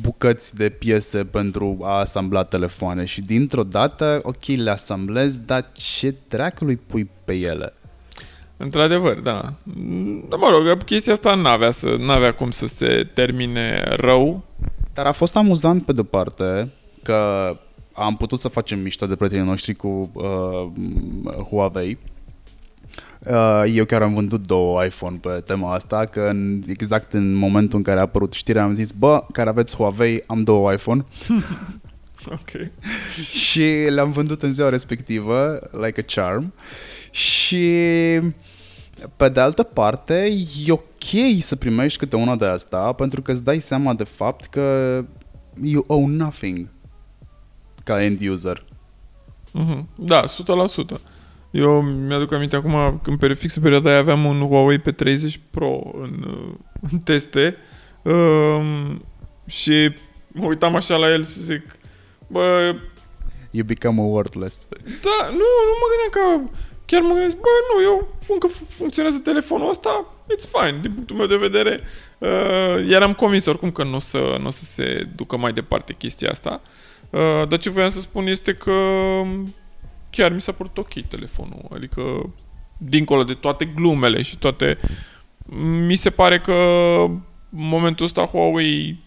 bucăți de piese pentru a asambla telefoane și dintr-o dată, ok, le asamblezi, dar ce dracului pui pe ele? Într-adevăr, da. Dar mă rog, chestia asta n-avea, să, n-avea cum să se termine rău. Dar a fost amuzant pe de parte că am putut să facem mișto de prietenii noștri cu uh, Huawei. Uh, eu chiar am vândut două iPhone pe tema asta, că în, exact în momentul în care a apărut știrea am zis, bă, care aveți Huawei, am două iPhone Ok. și le-am vândut în ziua respectivă, like a charm. Și pe de altă parte, e ok să primești câte una de asta, pentru că îți dai seama de fapt că you owe nothing ca end user. Mhm. Da, 100%. Eu mi-aduc aminte acum, când pe fix în perioada aia aveam un Huawei P30 Pro în, uh, în teste um, și mă uitam așa la el să zic, bă, You become a worthless. da, nu, nu mă gândeam că chiar mă gândesc, bă, nu, eu încă fu- funcționează telefonul ăsta, it's fine, din punctul meu de vedere. Uh, eram convins oricum că nu o să, n-o să se ducă mai departe chestia asta. Uh, dar ce voiam să spun este că chiar mi s-a părut ok telefonul. Adică, dincolo de toate glumele și toate... Mi se pare că în momentul ăsta Huawei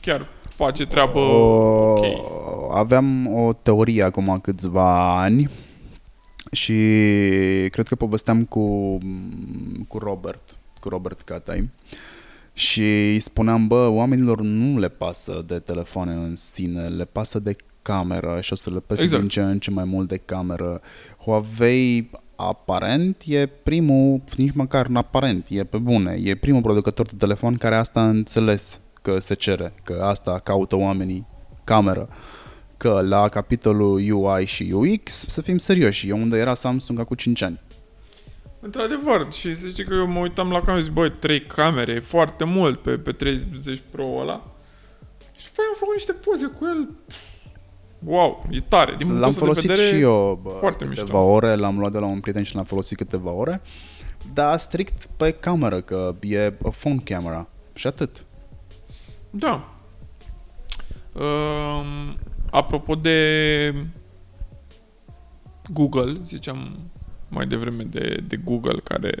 chiar face treabă ok. Aveam o teorie acum câțiva ani și cred că povesteam cu, cu Robert, cu Robert Catai. Și îi spuneam, bă, oamenilor nu le pasă de telefoane în sine, le pasă de cameră și o să le pese Exact. din ce în ce mai mult de cameră. Huawei aparent e primul, nici măcar în aparent, e pe bune, e primul producător de telefon care asta a înțeles că se cere, că asta caută oamenii, cameră. Că la capitolul UI și UX, să fim serioși, e unde era Samsung acum 5 ani. Într-adevăr, și să știi că eu mă uitam la camere și zic, băi, trei camere, e foarte mult pe, pe 30 Pro ăla. Și după aia am făcut niște poze cu el. Wow, e tare. Din punctul L-am ăsta de folosit vedere, și eu bă, foarte câteva mișto. ore, l-am luat de la un prieten și l-am folosit câteva ore, dar strict pe cameră, că e a phone camera și atât. Da. Um, apropo de Google, ziceam mai devreme de, de Google care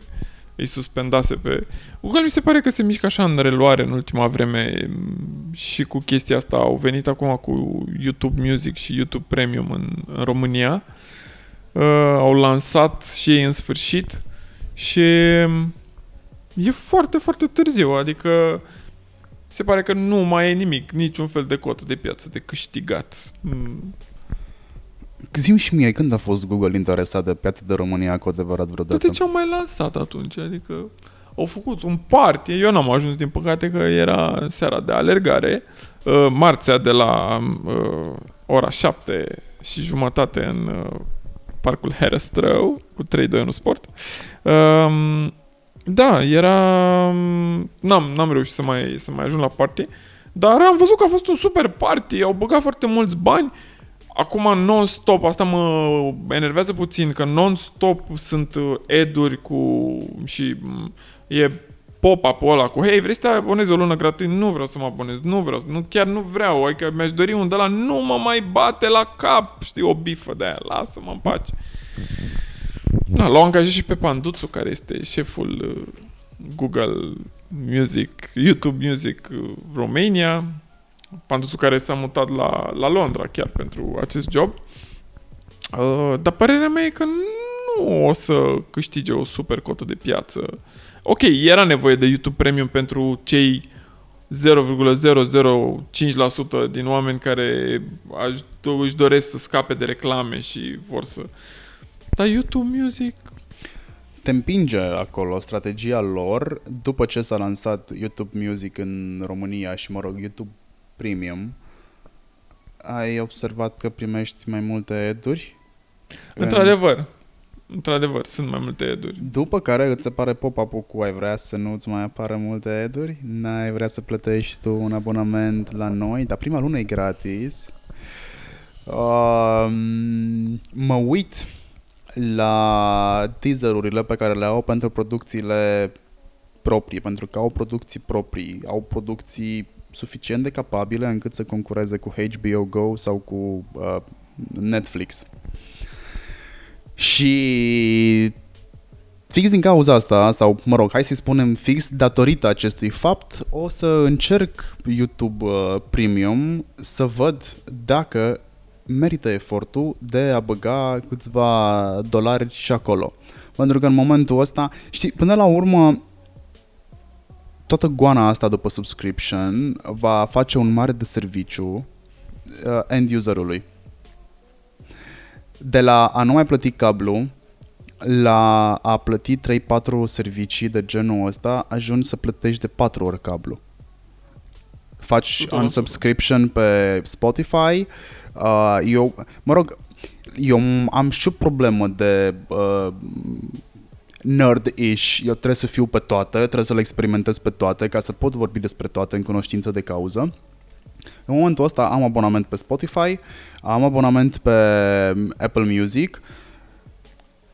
îi suspendase pe... Google mi se pare că se mișcă așa în reluare în ultima vreme m, și cu chestia asta au venit acum cu YouTube Music și YouTube Premium în, în România. Uh, au lansat și ei în sfârșit și m, e foarte, foarte târziu, adică se pare că nu mai e nimic, niciun fel de cotă de piață de câștigat. Mm, Zim și mie, când a fost Google interesat de piața de România cu adevărat vreodată? Toate ce au mai lansat atunci, adică au făcut un party, eu n-am ajuns din păcate că era seara de alergare, uh, marțea de la uh, ora 7 și jumătate în uh, parcul Herăstrău cu 321 Sport. Um, da, era... N-am, n-am reușit să mai, să mai ajung la party, dar am văzut că a fost un super party, au băgat foarte mulți bani, Acum non-stop, asta mă enervează puțin, că non-stop sunt uh, eduri cu și m, e pop-up-ul ăla cu Hei, vrei să te abonezi o lună gratuit? Nu vreau să mă abonez, nu vreau, nu, chiar nu vreau, adică mi-aș dori un de la nu mă mai bate la cap, știi, o bifă de aia, lasă-mă în pace. Da, l-au angajat și pe Panduțu, care este șeful uh, Google Music, YouTube Music uh, Romania, Panduțu care s-a mutat la, la Londra chiar pentru acest job. Uh, dar părerea mea e că nu o să câștige o super cotă de piață. Ok, era nevoie de YouTube Premium pentru cei 0,005% din oameni care aș- își doresc să scape de reclame și vor să... Dar YouTube Music... Te împinge acolo strategia lor după ce s-a lansat YouTube Music în România și, mă rog, YouTube Premium. Ai observat că primești mai multe eduri? Într-adevăr, într-adevăr, sunt mai multe eduri. După care îți apare pop-up-ul cu ai vrea să nu-ți mai apară multe eduri? N-ai vrea să plătești tu un abonament la noi? Dar prima lună e gratis. Um, mă uit la teaserurile pe care le au pentru producțiile proprii, pentru că au producții proprii, au producții suficient de capabile încât să concureze cu HBO Go sau cu uh, Netflix. Și fix din cauza asta, sau mă rog, hai să spunem fix datorită acestui fapt, o să încerc YouTube uh, Premium să văd dacă merită efortul de a băga câțiva dolari și acolo. Pentru că în momentul ăsta, știi, până la urmă, toată goana asta după subscription va face un mare de serviciu uh, end userului. De la a nu mai plăti cablu la a plăti 3-4 servicii de genul ăsta, ajungi să plătești de 4 ori cablu. Faci Da. un subscription pe Spotify. Uh, eu, mă rog, eu am și o problemă de uh, nerd-ish. Eu trebuie să fiu pe toate, trebuie să le experimentez pe toate ca să pot vorbi despre toate în cunoștință de cauză. În momentul ăsta am abonament pe Spotify, am abonament pe Apple Music,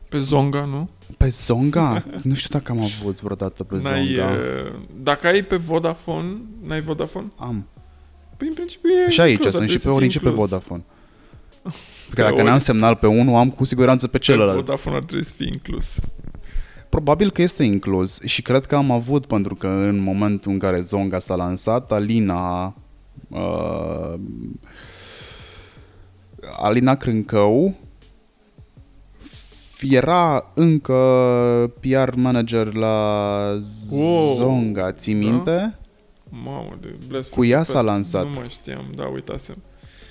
Pe Zonga, nu? pe Zonga. nu știu dacă am avut vreodată pe N-ai, Zonga. uh, dacă ai pe Vodafone, n-ai Vodafone? Am. Păi în principiu e Și aici inclus, sunt dar și pe trebuie să Orange fie și pe inclus. Vodafone. Că Pe dacă Orange. n-am semnal pe unul, am cu siguranță pe Pe celălalt. Vodafone ar trebui să fie inclus. Probabil că este inclus și cred că am avut, pentru că în momentul în care Zonga s-a lansat, Alina uh, Alina Crâncău era încă PR manager la Wow. Zonga, ții minte? Mamă, de bless Cu ea s-a Nu lansat. mai știam, da, uitasem.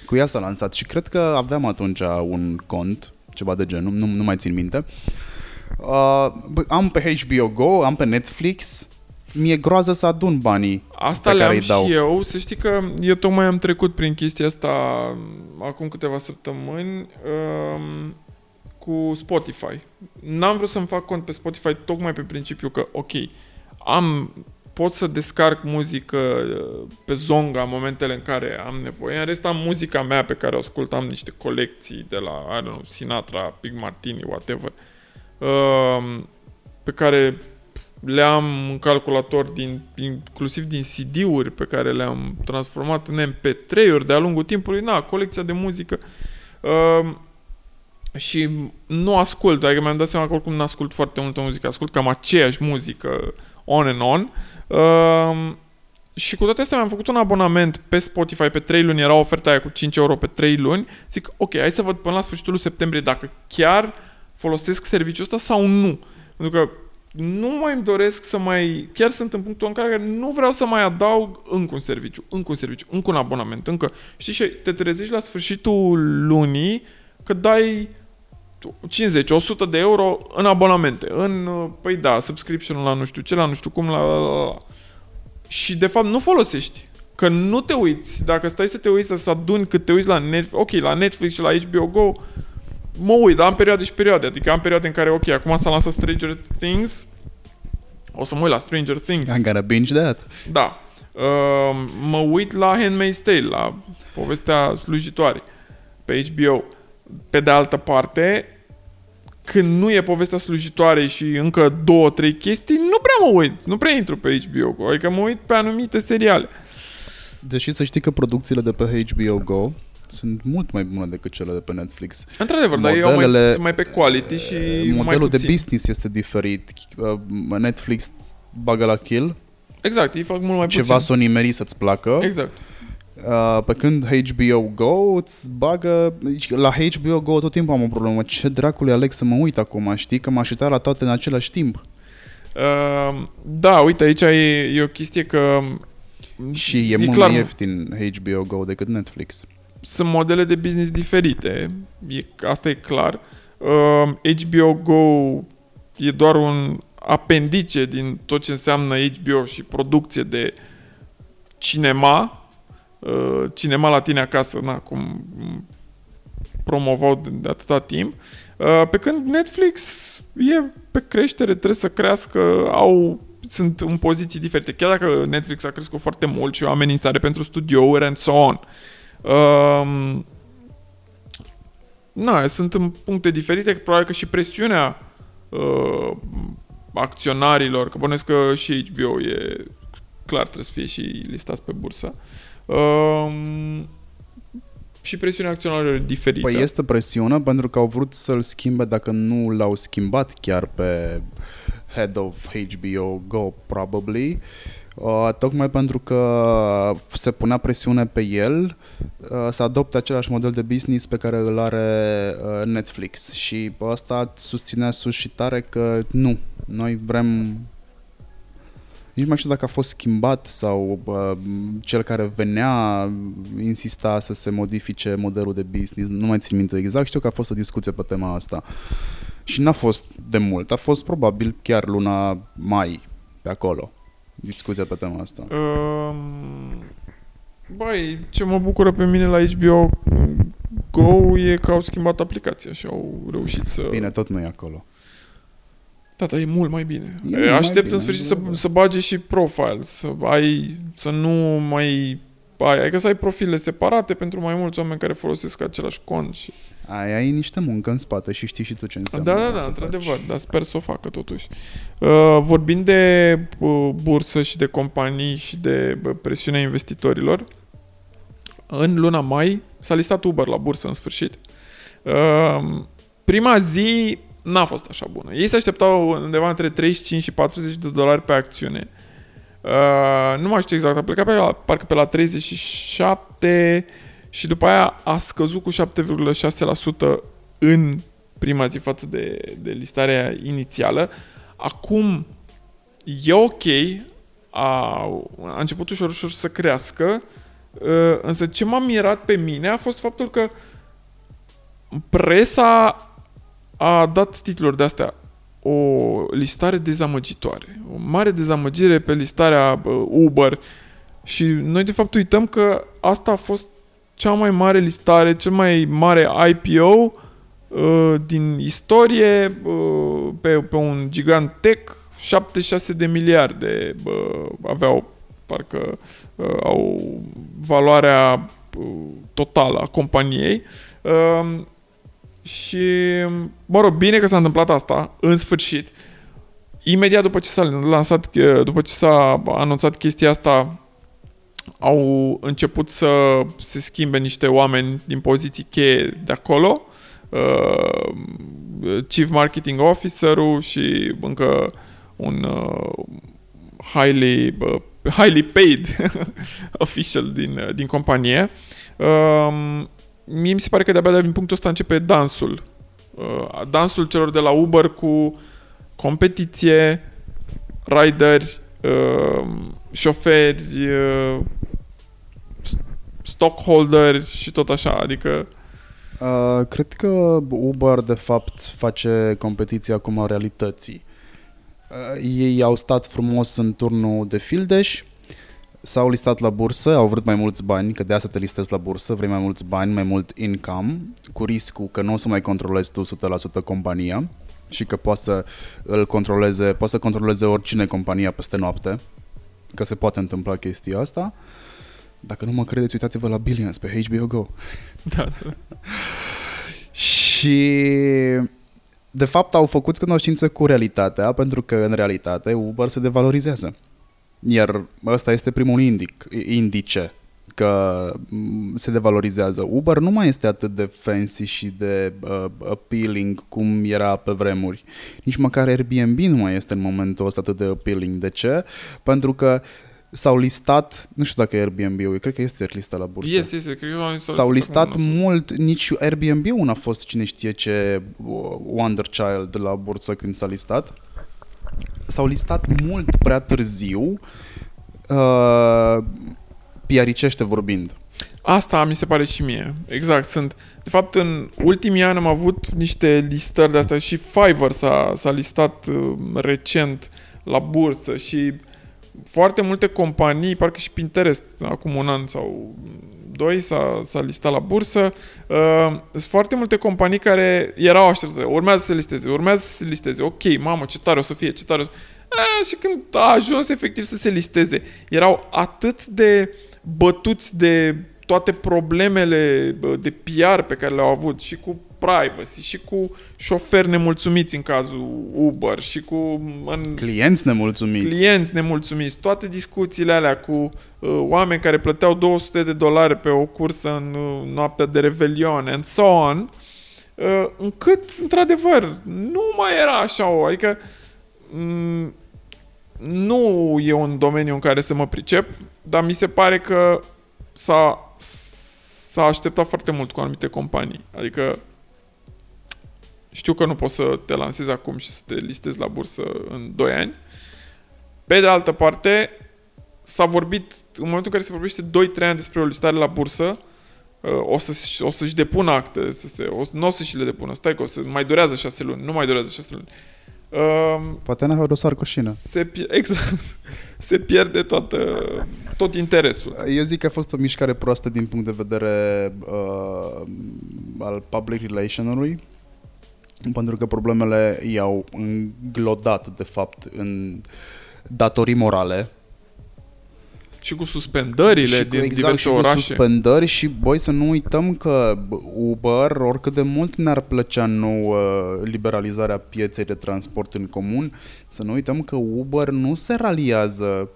Cu ea s-a lansat și cred că aveam atunci un cont, ceva de genul, nu, nu mai țin minte. Uh, bă, am pe HBO Go, am pe Netflix, mi-e groază să adun banii Asta pe care le-am îi dau. și eu. Să știi că eu tocmai am trecut prin chestia asta acum câteva săptămâni um, cu Spotify. N-am vrut să-mi fac cont pe Spotify tocmai pe principiu că, ok, am, pot să descarc muzică uh, pe Zonga în momentele în care am nevoie. În rest am muzica mea pe care o ascult, am niște colecții de la, I don't know, Sinatra, Big Martini, whatever, um, pe care le am în calculator din, inclusiv din CD-uri pe care le-am transformat în MP3-uri de-a lungul timpului, na, colecția de muzică. Uh, și nu ascult, adică mi-am dat seama că oricum nu ascult foarte multă muzică, ascult cam aceeași muzică on and on. Uh, și cu toate astea mi-am făcut un abonament pe Spotify pe 3 luni, era oferta aia cu 5 euro pe 3 luni. Zic, ok, hai să văd până la sfârșitul lui septembrie dacă chiar folosesc serviciul ăsta sau nu. Pentru că nu mai îmi doresc să mai... Chiar sunt în punctul în care nu vreau să mai adaug încă un serviciu, încă un serviciu, încă un abonament, încă... Știi, și te trezești la sfârșitul lunii că dai 50, 100 de euro în abonamente, în, păi da, subscription la nu știu ce, la nu știu cum, la, la, la, la. Și de fapt nu folosești. Că nu te uiți, dacă stai să te uiți, să, să aduni cât te uiți la Netflix, ok, la Netflix și la HBO Go, mă uit, dar am perioade și perioade. Adică am perioade în care, ok, acum s-a lansat Stranger Things, o să mă uit la Stranger Things. I'm gonna binge that. Da. Uh, mă uit la Handmaid's Tale, la povestea slujitoare pe HBO. Pe de altă parte, când nu e povestea slujitoare și încă două, trei chestii, nu prea mă uit, nu prea intru pe HBO. Adică mă uit pe anumite seriale. Deși să știi că producțiile de pe HBO Go sunt mult mai bune decât cele de pe Netflix. Într-adevăr, dar ei au mai, Modelele- sunt mai pe quality și mai Modelul de puțin. business este diferit. Uh, Netflix bagă la kill, Exact, ei fac mult mai ceva puțin. să o nimeri să-ți placă. Exact. Uh, pe când HBO Go îți bagă... deci La HBO Go tot timpul am o problemă. Ce dracului aleg să mă uit acum? Știi că m-aș uita la toate în același timp. Uh, da, uite, aici e, e o chestie că Și e, mult clar, mai ieftin HBO Go decât Netflix. sunt modele de business diferite, e, asta e clar. Uh, HBO Go e doar un apendice din tot ce înseamnă HBO și producție de cinema, uh, cinema la tine acasă, na, cum promovau de, de atâta timp, uh, pe când Netflix e pe creștere, trebuie să crească, au sunt în poziții diferite. Chiar dacă Netflix a crescut foarte mult și e o amenințare pentru studiouri and so on. Um, na, sunt în puncte diferite, probabil că și presiunea uh, acționarilor, că bănuiesc că și HBO e clar trebuie să fie și listați pe bursă. Um, și presiunea acționarilor e diferită. Păi este presiune pentru că au vrut să-l schimbe dacă nu l-au schimbat chiar pe head of HBO Go, probably. Uh, tocmai pentru că se punea presiune pe el uh, să adopte același model de business pe care îl are uh, Netflix și ăsta susținea sus și tare că nu, noi vrem nici nu mai știu dacă a fost schimbat sau uh, cel care venea insista să se modifice modelul de business. Nu mai țin minte exact. Știu că a fost o discuție pe tema asta. Și n-a fost de mult. A fost probabil chiar luna mai pe acolo. Discuția pe tema asta. Um, băi, ce mă bucură pe mine la HBO Go e că au schimbat aplicația și au reușit să... Bine, tot nu e acolo. Da, dar e mult mai bine. E E mult mai Aștept bine, în sfârșit să, da, da. să bage și profile, să ai, să nu mai ai, adică să ai profile separate pentru mai mulți oameni care folosesc același cont. Și... Ai, ai niște muncă în spate și știi și tu ce înseamnă. Da, da, să da, faci. într-adevăr, dar sper să o facă totuși. Uh, vorbind de uh, bursă și de companii și de uh, presiunea investitorilor, în luna mai s-a listat Uber la bursă în sfârșit. Uh, prima zi n-a fost așa bună. Ei se așteptau undeva între 35 și 40 de dolari pe acțiune. Uh, nu mai știu exact, a plecat pe la, parcă pe la 37 și după aia a scăzut cu 7,6% în prima zi față de, de listarea inițială. Acum e ok, a, a început ușor, ușor să crească, uh, însă ce m-a mirat pe mine a fost faptul că presa a dat titluri de astea. O listare dezamăgitoare, o mare dezamăgire pe listarea Uber. Și noi de fapt uităm că asta a fost cea mai mare listare, cel mai mare IPO uh, din istorie uh, pe, pe un gigant tech, 76 de miliarde uh, aveau, parcă uh, au valoarea uh, totală a companiei. Uh, și, mă rog, bine că s-a întâmplat asta, în sfârșit. Imediat după ce s-a lansat, după ce s-a anunțat chestia asta, au început să se schimbe niște oameni din poziții cheie de acolo. Uh, Chief Marketing Officer-ul și încă un uh, highly, uh, highly paid official din, din companie. Uh, mie mi se pare că de-abia din punctul ăsta începe dansul. Uh, dansul celor de la Uber cu competiție, rideri, uh, șoferi, uh, stockholder și tot așa, adică... Uh, cred că Uber de fapt face competiția acum a realității. Uh, ei au stat frumos în turnul de fildeș, s-au listat la bursă, au vrut mai mulți bani, că de asta te listezi la bursă, vrei mai mulți bani, mai mult income, cu riscul că nu o să mai controlezi tu 100% compania și că poate să îl controleze, poate să controleze oricine compania peste noapte, că se poate întâmpla chestia asta. Dacă nu mă credeți, uitați-vă la Billions pe HBO Go. Da, da. și de fapt au făcut cunoștință cu realitatea, pentru că în realitate Uber se devalorizează. Iar ăsta este primul indic, indice că se devalorizează. Uber nu mai este atât de fancy și de uh, appealing cum era pe vremuri. Nici măcar Airbnb nu mai este în momentul ăsta atât de appealing. De ce? Pentru că s-au listat, nu știu dacă Airbnb-ul, cred că este listat la bursă. Este, este, cred că S-au listat mult, nici Airbnb-ul n-a fost cine știe ce uh, Wonder Child la bursă când s-a listat s-au listat mult prea târziu, uh, piaricește vorbind. Asta mi se pare și mie. Exact. Sunt, de fapt, în ultimii ani am avut niște listări de astea și Fiverr s-a, s-a listat uh, recent la bursă și foarte multe companii, parcă și Pinterest acum un an sau 2 s-a, s-a listat la bursă. Uh, sunt foarte multe companii care erau așteptate. Urmează să se listeze, urmează să se listeze. Ok, mamă, ce tare o să fie, ce tare o să... Uh, și când a ajuns efectiv să se listeze, erau atât de bătuți de toate problemele de PR pe care le-au avut și cu privacy și cu șoferi nemulțumiți în cazul Uber și cu... În, clienți nemulțumiți. Clienți nemulțumiți. Toate discuțiile alea cu uh, oameni care plăteau 200 de dolari pe o cursă în uh, noaptea de Revelion and so on, uh, încât, într-adevăr, nu mai era așa o... Adică mm, nu e un domeniu în care să mă pricep, dar mi se pare că s-a, s-a așteptat foarte mult cu anumite companii. Adică știu că nu poți să te lansezi acum și să te listezi la bursă în 2 ani. Pe de altă parte, s-a vorbit, în momentul în care se vorbește 2-3 ani despre o listare la bursă, uh, o, să, o să-și depună acte, să se, o, nu o să și le depună, stai că o să, mai durează 6 luni, nu mai durează 6 luni. Um, Poate n-avea dosar cu șină. Se, exact. Se pierde toată, tot interesul. Eu zic că a fost o mișcare proastă din punct de vedere uh, al public relationului pentru că problemele i-au înglodat, de fapt, în datorii morale. Și cu suspendările și cu, din exact, diverse și orașe. Cu suspendări și, boi, să nu uităm că Uber, oricât de mult ne-ar plăcea nouă liberalizarea pieței de transport în comun, să nu uităm că Uber nu se raliază uh,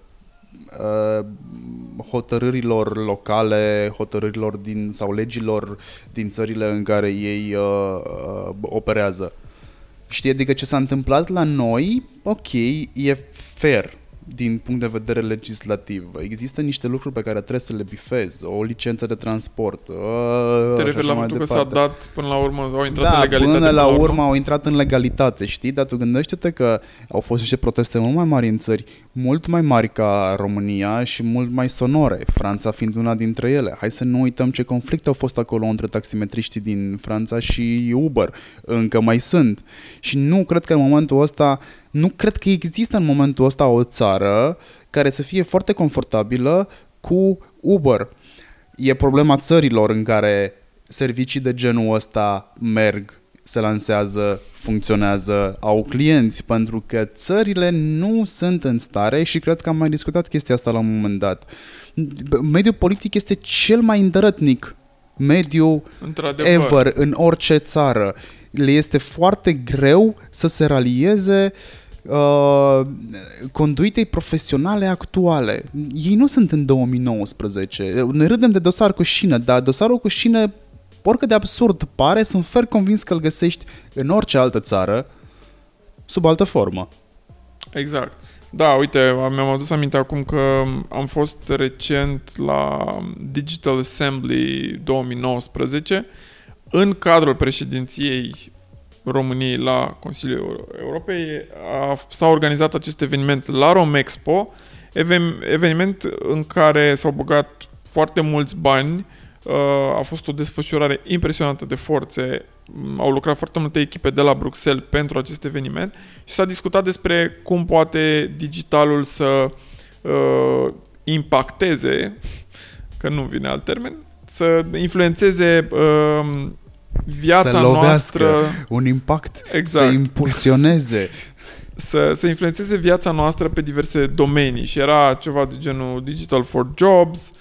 hotărârilor locale, hotărârilor din, sau legilor din țările în care ei uh, uh, operează. Știi, adică ce s-a întâmplat la noi, ok, e fair. din punct de vedere legislativ. Există niște lucruri pe care trebuie să le bifezi, o licență de transport. Uh, Te referi la faptul că s-a dat până la urmă, au intrat da, în legalitate? până la urmă au intrat în legalitate, știi? Dar tu gândește-te că au fost niște proteste mult mai mari în țări, mult mai mari ca România și mult mai sonore, Franța fiind una dintre ele. Hai să nu uităm ce conflicte au fost acolo între taximetriștii din Franța și Uber. Încă mai sunt. Și nu cred că în momentul ăsta nu cred că există în momentul ăsta o țară care să fie foarte confortabilă cu Uber. E problema țărilor în care servicii de genul ăsta merg, se lansează, funcționează, au clienți, pentru că țările nu sunt în stare și cred că am mai discutat chestia asta la un moment dat. Mediul politic este cel mai îndărătnic mediu ever în orice țară. Le este foarte greu să se ralieze uh, uh, conduitei profesionale actuale. Ei nu sunt în 2019. Ne râdem de dosar cu șină, dar dosarul cu șină, oricât de absurd pare, sunt fer convins că îl găsești în orice altă țară, sub altă formă. Exact. Da, uite, mi-am adus aminte acum că am fost recent la Digital Assembly 2019 în cadrul președinției României la Consiliul Europei a, s-a organizat acest eveniment la Romexpo, eveniment în care s-au băgat foarte mulți bani, a fost o desfășurare impresionantă de forțe, au lucrat foarte multe echipe de la Bruxelles pentru acest eveniment și s-a discutat despre cum poate digitalul să uh, impacteze, că nu vine alt termen, să influențeze uh, viața să noastră... un impact, exact. să impulsioneze. să, să influențeze viața noastră pe diverse domenii și era ceva de genul Digital for Jobs uh,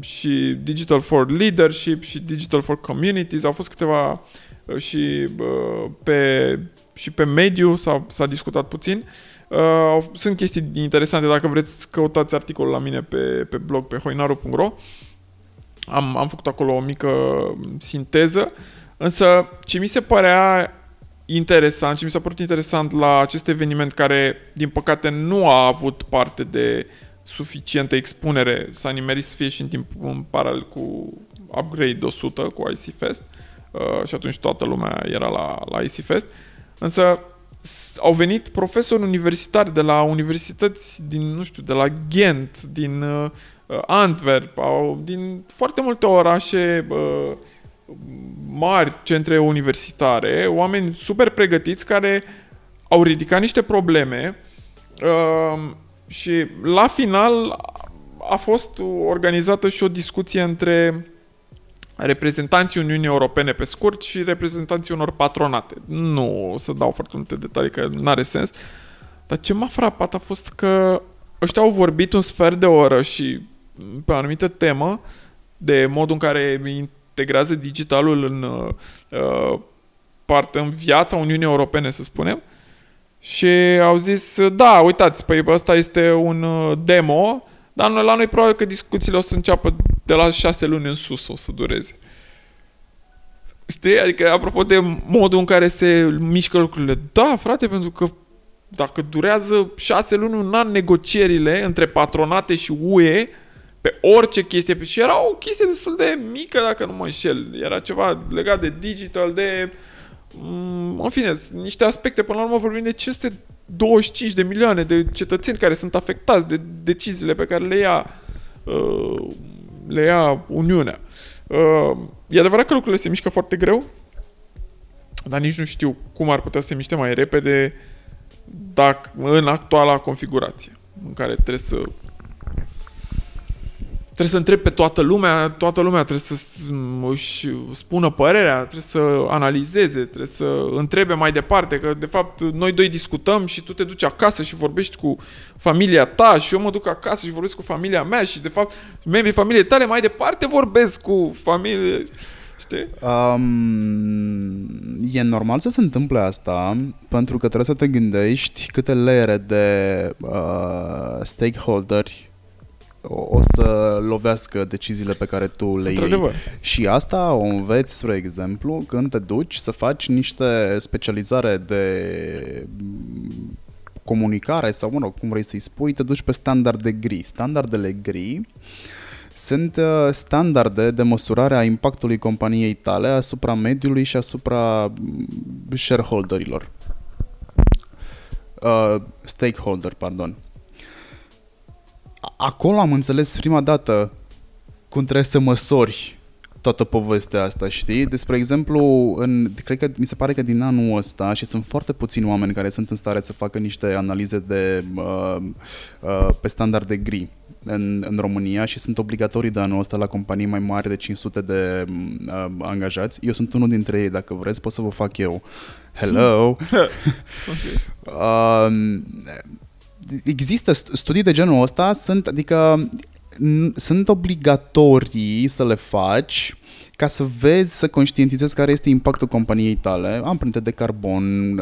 și Digital for Leadership și Digital for Communities. Au fost câteva uh, și uh, pe și pe mediu s-a, s-a discutat puțin. Uh, sunt chestii interesante, dacă vreți căutați articolul la mine pe, pe blog pe hoinaru.ro. Uh, am, am făcut acolo o mică sinteză, însă ce mi se părea interesant, ce mi s-a părut interesant la acest eveniment care, din păcate, nu a avut parte de suficientă expunere, s-a nimerit să fie și în timp în paralel cu Upgrade 100, cu IC Fest, uh, și atunci toată lumea era la, la IC Fest, însă au venit profesori universitari de la universități din, nu știu, de la Ghent, din uh, Uh, Antwerp, au, din foarte multe orașe uh, mari, centre universitare, oameni super pregătiți care au ridicat niște probleme uh, și la final a fost organizată și o discuție între reprezentanții Uniunii Europene pe scurt și reprezentanții unor patronate. Nu o să dau foarte multe detalii, că nu are sens. Dar ce m-a frapat a fost că ăștia au vorbit un sfert de oră și pe o anumită temă de modul în care integrează digitalul în uh, parte în viața Uniunii Europene, să spunem. Și au zis, da, uitați, păi ăsta este un uh, demo, dar la noi probabil că discuțiile o să înceapă de la șase luni în sus, o să dureze. Știi? Adică, apropo de modul în care se mișcă lucrurile. Da, frate, pentru că dacă durează șase luni, un an negocierile între patronate și UE, pe orice chestie. Și era o chestie destul de mică, dacă nu mă înșel. Era ceva legat de digital, de... Mm, în fine, niște aspecte. Până la urmă vorbim de 525 de milioane de cetățeni care sunt afectați de deciziile pe care le ia, uh, le ia Uniunea. Uh, e adevărat că lucrurile se mișcă foarte greu, dar nici nu știu cum ar putea să se miște mai repede dacă, în actuala configurație în care trebuie să trebuie să întrebi pe toată lumea, toată lumea trebuie să își spună părerea, trebuie să analizeze, trebuie să întrebe mai departe, că de fapt noi doi discutăm și tu te duci acasă și vorbești cu familia ta și eu mă duc acasă și vorbesc cu familia mea și de fapt membrii familiei tale mai departe vorbesc cu familie. Știi? Um, e normal să se întâmple asta pentru că trebuie să te gândești câte leere de uh, stakeholderi o să lovească deciziile pe care tu le iei. Și asta o înveți, spre exemplu, când te duci să faci niște specializare de comunicare sau, mă rog, cum vrei să-i spui, te duci pe standarde gri. Standardele gri sunt uh, standarde de măsurare a impactului companiei tale asupra mediului și asupra mm, shareholderilor. Uh, stakeholder, pardon. Acolo am înțeles prima dată cum trebuie să măsori toată povestea asta, știi? Despre exemplu, în, cred că mi se pare că din anul ăsta și sunt foarte puțini oameni care sunt în stare să facă niște analize de uh, uh, pe standarde gri în, în România și sunt obligatorii de anul ăsta la companii mai mari de 500 de uh, angajați. Eu sunt unul dintre ei, dacă vreți, pot să vă fac eu. Hello! okay. uh, există studii de genul ăsta, sunt, adică sunt obligatorii să le faci ca să vezi, să conștientizezi care este impactul companiei tale, amprente de carbon,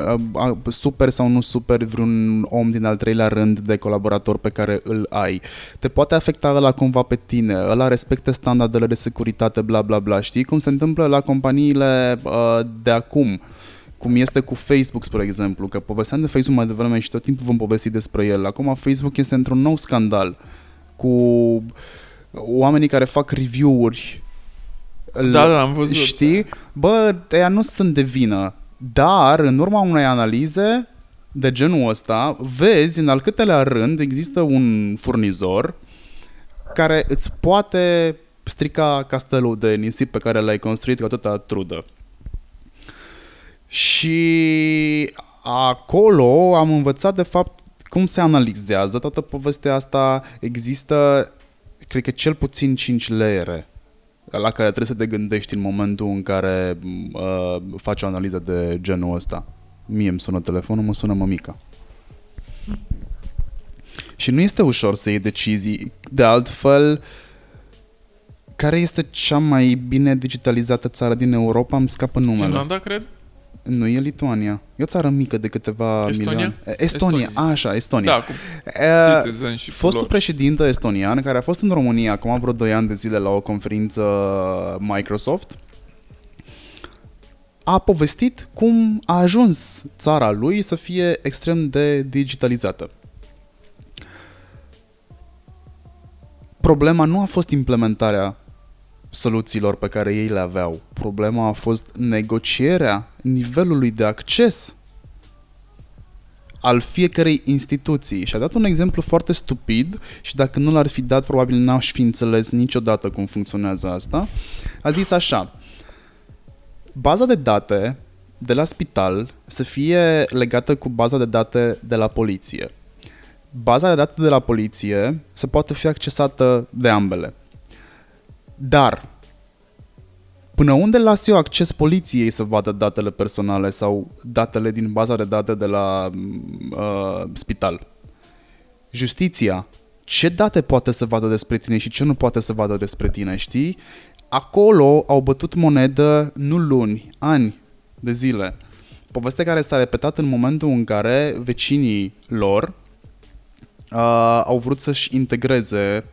super sau nu super vreun om din al treilea rând de colaborator pe care îl ai. Te poate afecta la cumva pe tine, ăla respectă standardele de securitate, bla bla bla. Știi cum se întâmplă la companiile uh, de acum? Cum este cu Facebook, spre exemplu, că povesteam de Facebook mai devreme și tot timpul vom povesti despre el. Acum Facebook este într-un nou scandal cu oamenii care fac review-uri da, da, am văzut. Știi? Bă, ea nu sunt de vină. Dar, în urma unei analize de genul ăsta, vezi în al câtelea rând există un furnizor care îți poate strica castelul de nisip pe care l-ai construit cu atâta trudă. Și acolo am învățat de fapt cum se analizează toată povestea asta. Există, cred că cel puțin 5 leere la care trebuie să te gândești în momentul în care uh, faci o analiză de genul ăsta. Mie îmi sună telefonul, mă sună mămica. Și nu este ușor să iei decizii. De altfel, care este cea mai bine digitalizată țară din Europa? Îmi scapă numele. Finlanda, cred? Nu, e Lituania. E o țară mică de câteva Estonia? milioane. Estonia, Estonia. așa, Estonia. Da, cu uh, și Fostul lor. președinte estonian, care a fost în România acum vreo 2 ani de zile la o conferință Microsoft, a povestit cum a ajuns țara lui să fie extrem de digitalizată. Problema nu a fost implementarea soluțiilor pe care ei le aveau. Problema a fost negocierea nivelului de acces al fiecărei instituții. Și a dat un exemplu foarte stupid și dacă nu l-ar fi dat, probabil n-aș fi înțeles niciodată cum funcționează asta. A zis așa, baza de date de la spital să fie legată cu baza de date de la poliție. Baza de date de la poliție să poată fi accesată de ambele. Dar, până unde las eu acces poliției să vadă datele personale sau datele din baza de date de la uh, spital? Justiția, ce date poate să vadă despre tine și ce nu poate să vadă despre tine, știi? Acolo au bătut monedă nu luni, ani de zile. Poveste care s-a repetat în momentul în care vecinii lor uh, au vrut să-și integreze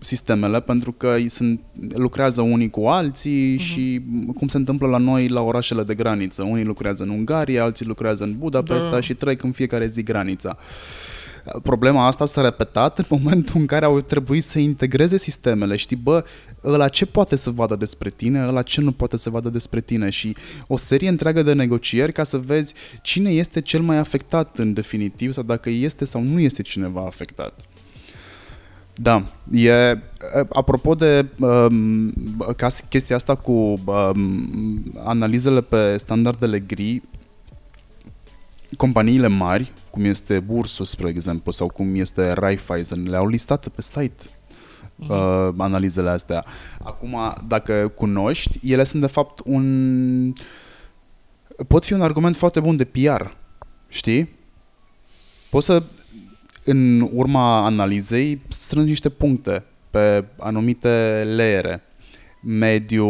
sistemele pentru că sunt, lucrează unii cu alții uh-huh. și cum se întâmplă la noi la orașele de graniță. Unii lucrează în Ungaria, alții lucrează în Budapesta da. și trec în fiecare zi granița. Problema asta s-a repetat în momentul în care au trebuit să integreze sistemele. Știi, bă, ăla ce poate să vadă despre tine, ăla ce nu poate să vadă despre tine și o serie întreagă de negocieri ca să vezi cine este cel mai afectat în definitiv sau dacă este sau nu este cineva afectat. Da, e apropo de um, ca chestia asta cu um, analizele pe standardele gri, companiile mari, cum este Ursus, spre exemplu, sau cum este Raiffeisen, le-au listat pe site uh, analizele astea. Acum, dacă cunoști, ele sunt de fapt un... pot fi un argument foarte bun de PR, știi? Poți să în urma analizei strângi niște puncte pe anumite leere. Mediu,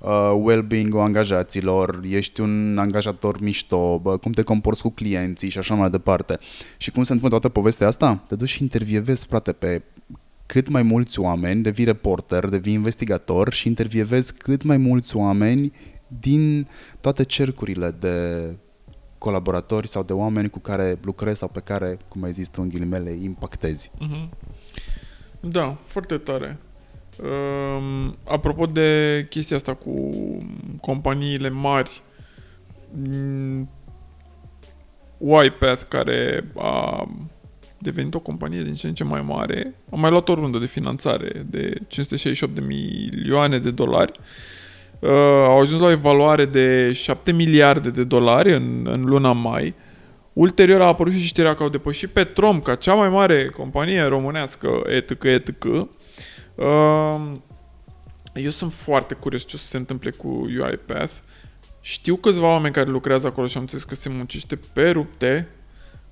uh, well-being-ul angajaților, ești un angajator mișto, bă, cum te comporți cu clienții și așa mai departe. Și cum se întâmplă toată povestea asta? Te duci și intervievezi, frate, pe cât mai mulți oameni, devii reporter, devii investigator și intervievezi cât mai mulți oameni din toate cercurile de colaboratori sau de oameni cu care lucrezi sau pe care, cum ai zis tu în ghilimele, impactezi. Mhm. Da, foarte tare. Um, apropo de chestia asta cu companiile mari, mm, UiPath, care a devenit o companie din ce în ce mai mare, a mai luat o rundă de finanțare de 568 de milioane de dolari. Uh, au ajuns la o evaluare de 7 miliarde de dolari în, în luna mai. Ulterior a apărut și știrea că au depășit pe Trom ca cea mai mare companie românească, etc., etc. Uh, eu sunt foarte curios ce o să se întâmple cu UiPath. Știu câțiva oameni care lucrează acolo și am înțeles că se muncește pe rupte.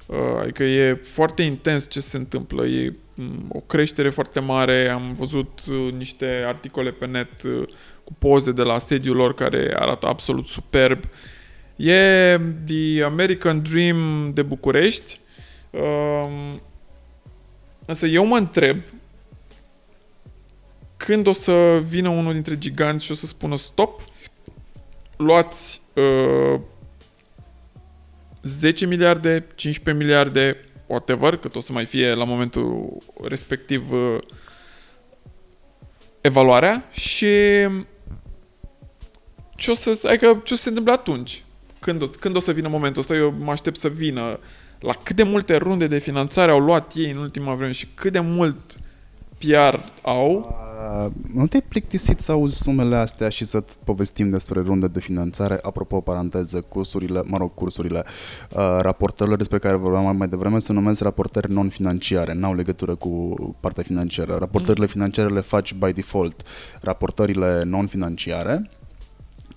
Uh, Adică e foarte intens ce se întâmplă. E mm, o creștere foarte mare. Am văzut uh, niște articole pe net uh, cu poze de la sediul lor care arată absolut superb. E The American Dream de București. Um, Însă eu mă întreb când o să vină unul dintre giganți și o să spună stop, luați uh, 10 miliarde, 15 miliarde, whatever, cât o să mai fie la momentul respectiv uh, evaluarea și ce o să, adică ce o să se întâmple atunci? Când o, când o să vină momentul ăsta? Eu mă aștept să vină la cât de multe runde de finanțare au luat ei în ultima vreme și cât de mult PR au. Uh, nu te-ai plictisit să auzi sumele astea și să povestim despre runde de finanțare? Apropo, paranteză, cursurile, mă rog, cursurile, uh, raportările despre care vorbeam mai, mai devreme se numesc raportări non-financiare, n-au legătură cu partea financiară. Raportările mm. financiare le faci by default. Raportările non-financiare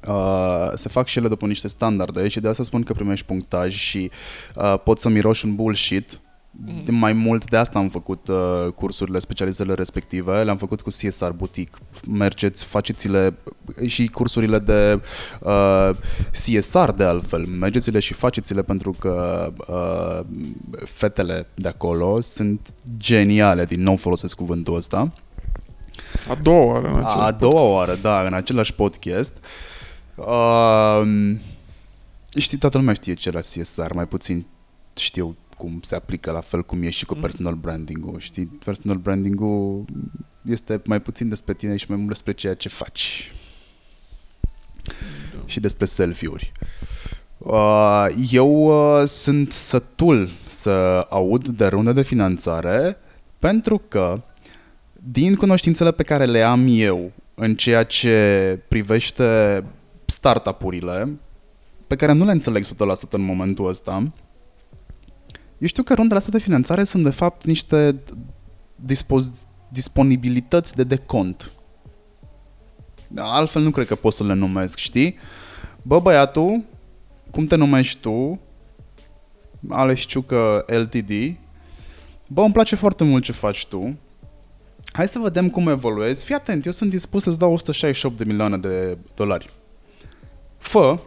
Uh, se fac și ele după niște standarde și de asta spun că primești punctaj și uh, poți să miroși un bullshit Mm. de mai mult de asta am făcut uh, cursurile, specializările respective, le-am făcut cu CSR Boutique. Mergeți, faceți-le și cursurile de uh, CSR de altfel. Mergeți-le și faceți-le pentru că uh, fetele de acolo sunt geniale, din nou folosesc cuvântul ăsta. A doua oară în A, același a doua oară, da, în același podcast. Uh, știi, toată lumea știe ce la CSR, mai puțin știu cum se aplică la fel cum e și cu Mm. personal branding-ul. Știi, personal branding-ul este mai puțin despre tine și mai mult despre ceea ce faci Da. și despre selfie-uri. Uh, eu uh, sunt sătul să aud de runde de finanțare pentru că din cunoștințele pe care le am eu în ceea ce privește startup-urile, pe care nu le înțeleg 100% în momentul ăsta, eu știu că rundele astea de finanțare sunt de fapt niște dispoz- disponibilități de decont. Da, Altfel nu cred că pot să le numesc, știi? Bă, băiatul, cum te numești tu? Alex Ciucă LTD. Bă, îmi place foarte mult ce faci tu. Hai să vedem cum evoluezi. Fii atent, eu sunt dispus să-ți dau 168 de milioane de dolari. Fă,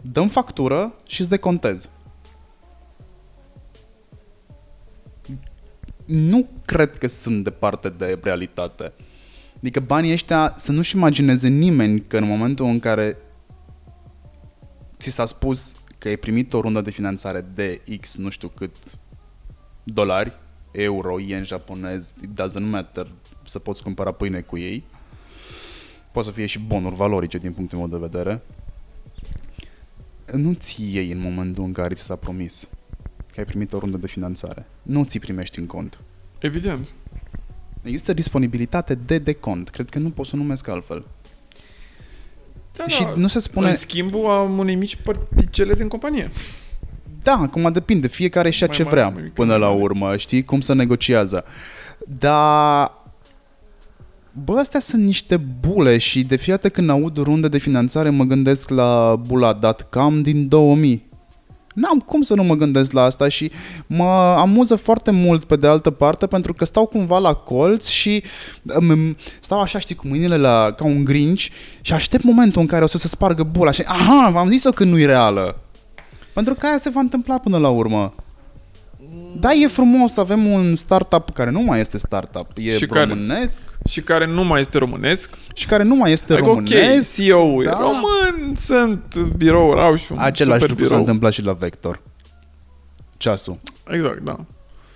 dăm factură și îți decontez. Nu cred că sunt departe de realitate. Adică banii ăștia să nu-și imagineze nimeni că în momentul în care ți s-a spus că ai primit o rundă de finanțare de X nu știu cât dolari, euro, yen japonez, it doesn't matter, să poți cumpăra pâine cu ei. Poate să fie și bonuri valorice din punctul meu de vedere. Nu ți iei în momentul în care ți s-a promis că ai primit o rundă de finanțare. Nu ți primești în cont. Evident. Există disponibilitate de decont. Cred că nu pot să o numesc altfel. Da, Și da. nu se spune... În schimbul a unei mici particele din companie. Da, acum depinde, fiecare și Mai ce mare, vrea mai mică, până mai la mare. urmă, știi cum să negociază. Dar Bă, astea sunt niște bule și de fiecare dată când aud runde de finanțare mă gândesc la bula.com din 2000. N-am cum să nu mă gândesc la asta și mă amuză foarte mult pe de altă parte pentru că stau cumva la colț și um, stau așa, știi, cu mâinile la, ca un grinci și aștept momentul în care o să se spargă bula și aha, v-am zis-o că nu e reală. Pentru că aia se va întâmpla până la urmă. Da, e frumos să avem un startup care nu mai este startup, e Și care- românesc Și care nu mai este românesc. și care nu mai este Adică, ok, românesc. CEO-ul da. e român, sunt birouri, au și un Același super lucru s-a birou. întâmplat și la Vector. Ceasul. Exact, da.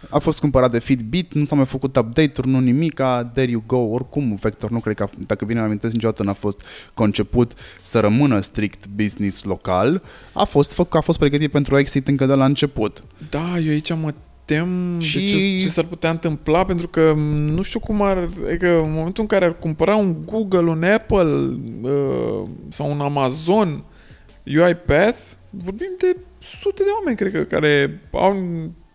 A fost cumpărat de Fitbit, nu s-a mai făcut update-uri, nu nimica, there you go. Oricum, Vector nu cred că, a, dacă bine îmi amintesc, niciodată n-a fost conceput să rămână strict business local. A fost, făc, a fost pregătit pentru exit încă de la început. Da, eu aici mă tem și... de Și- ce, ce s-ar putea întâmpla, pentru că m, nu știu cum ar... Adică în momentul în care ar cumpăra un Google, un Apple uh, sau un Amazon UiPath, vorbim de sute de oameni, cred că, care au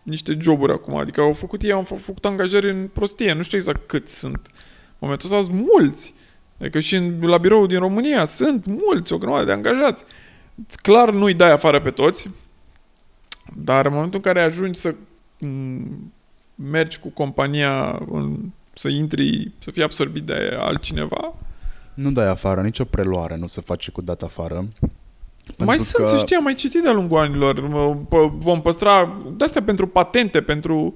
niște joburi acum. Adică au făcut ei, au fă- făcut angajări în prostie. Nu știu exact câți sunt. În momentul ăsta sunt mulți. Adică și în, la birou din România sunt mulți, o grămadă de angajați. Clar nu-i dai afară pe toți, dar în momentul în care ajungi să m, mergi cu compania, în, să intri, să fii absorbit de altcineva, Nu dai afară, nicio preluare nu se face cu dat afară. Mai Pentru sunt, că- să știi, am mai citit de-a lungul anilor. Mă, pă- Vom păstra de-astea pentru patente, pentru...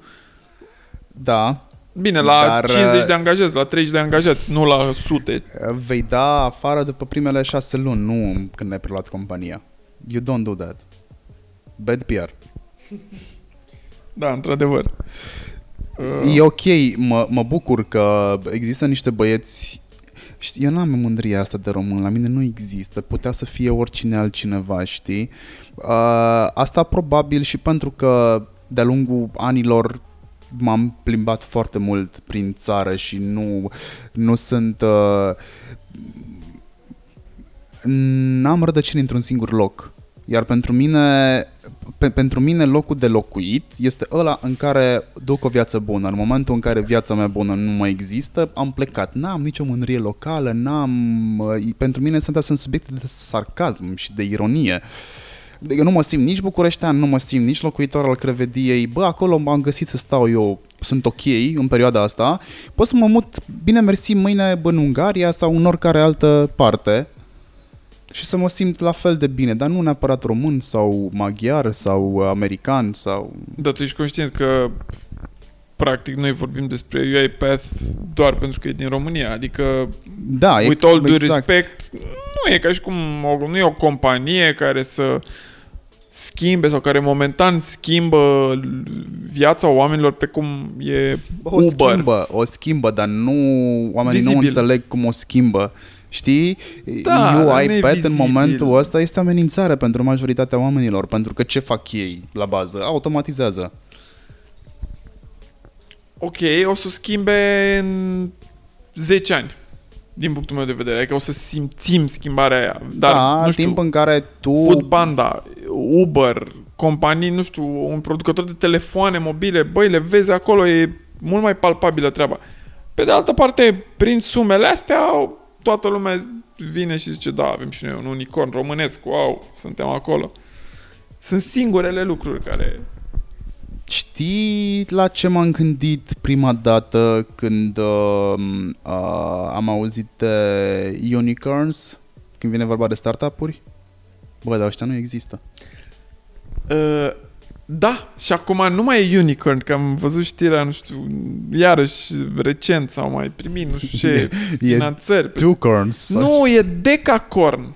Da, Bine, la Dar, 50 uh, de angajați, la 30 de angajați, nu la sute. vei da afară după primele șase luni, nu când ai preluat compania. You don't do that. Bad PR. Da, într-adevăr. Uh, E ok, mă, mă bucur că există niște băieți Știi, eu n-am mândria asta de român, la mine nu există, putea să fie oricine altcineva, știi? Uh, asta probabil și pentru că de-a lungul anilor m-am plimbat foarte mult prin țară și nu, nu sunt... Uh, n-am rădăcini într-un singur loc. Iar pentru mine, pe, pentru mine locul de locuit este ăla în care duc o viață bună. În momentul în care viața mea bună nu mai există, am plecat. N-am nicio mândrie locală, n-am... uh, Pentru mine sunt, sunt subiecte de sarcasm și de ironie. Eu nu mă simt nici bucureștean, nu mă simt nici locuitor al Crevediei. Bă, acolo m-am găsit să stau eu, sunt ok în perioada asta. Pot să mă mut, bine mersi, mâine în Ungaria sau în oricare altă parte și să mă simt la fel de bine, dar nu neapărat român sau maghiar sau american sau... Dar tu ești conștient că practic noi vorbim despre UiPath doar pentru că e din România, adică Da, with all due exact. respect, nu e ca și cum o, nu e o companie care să schimbe sau care momentan schimbă viața oamenilor pe cum e Bă, o Uber. schimbă, o schimbă, dar nu oamenii nu Vizibil. înțeleg cum o schimbă. Știi? Da, Eu dar nu e iPad în vizibil. momentul ăsta este o amenințare pentru majoritatea oamenilor, pentru că ce fac ei la bază? Automatizează. Ok, o să o schimbe în 10 ani, din punctul meu de vedere. Adică o să simțim schimbarea aia. Dar, da, nu știu, timp în care tu... Foodpanda, Uber, companii, nu știu, un producător de telefoane mobile, băi, le vezi acolo, e mult mai palpabilă treaba. Pe de altă parte, prin sumele astea, toată lumea vine și zice, da, avem și noi un unicorn românesc, wow, suntem acolo. Sunt singurele lucruri care... Știi la ce m-am gândit prima dată când uh, uh, am auzit de unicorns, când vine vorba de startup-uri? Bă, dar ăștia nu există. Uh, da, și acum nu mai e unicorn, că am văzut știrea, nu știu, iarăși recent sau mai primit, nu știu ce, E finanțări. pe Two-corns. Nu, e Decacorn.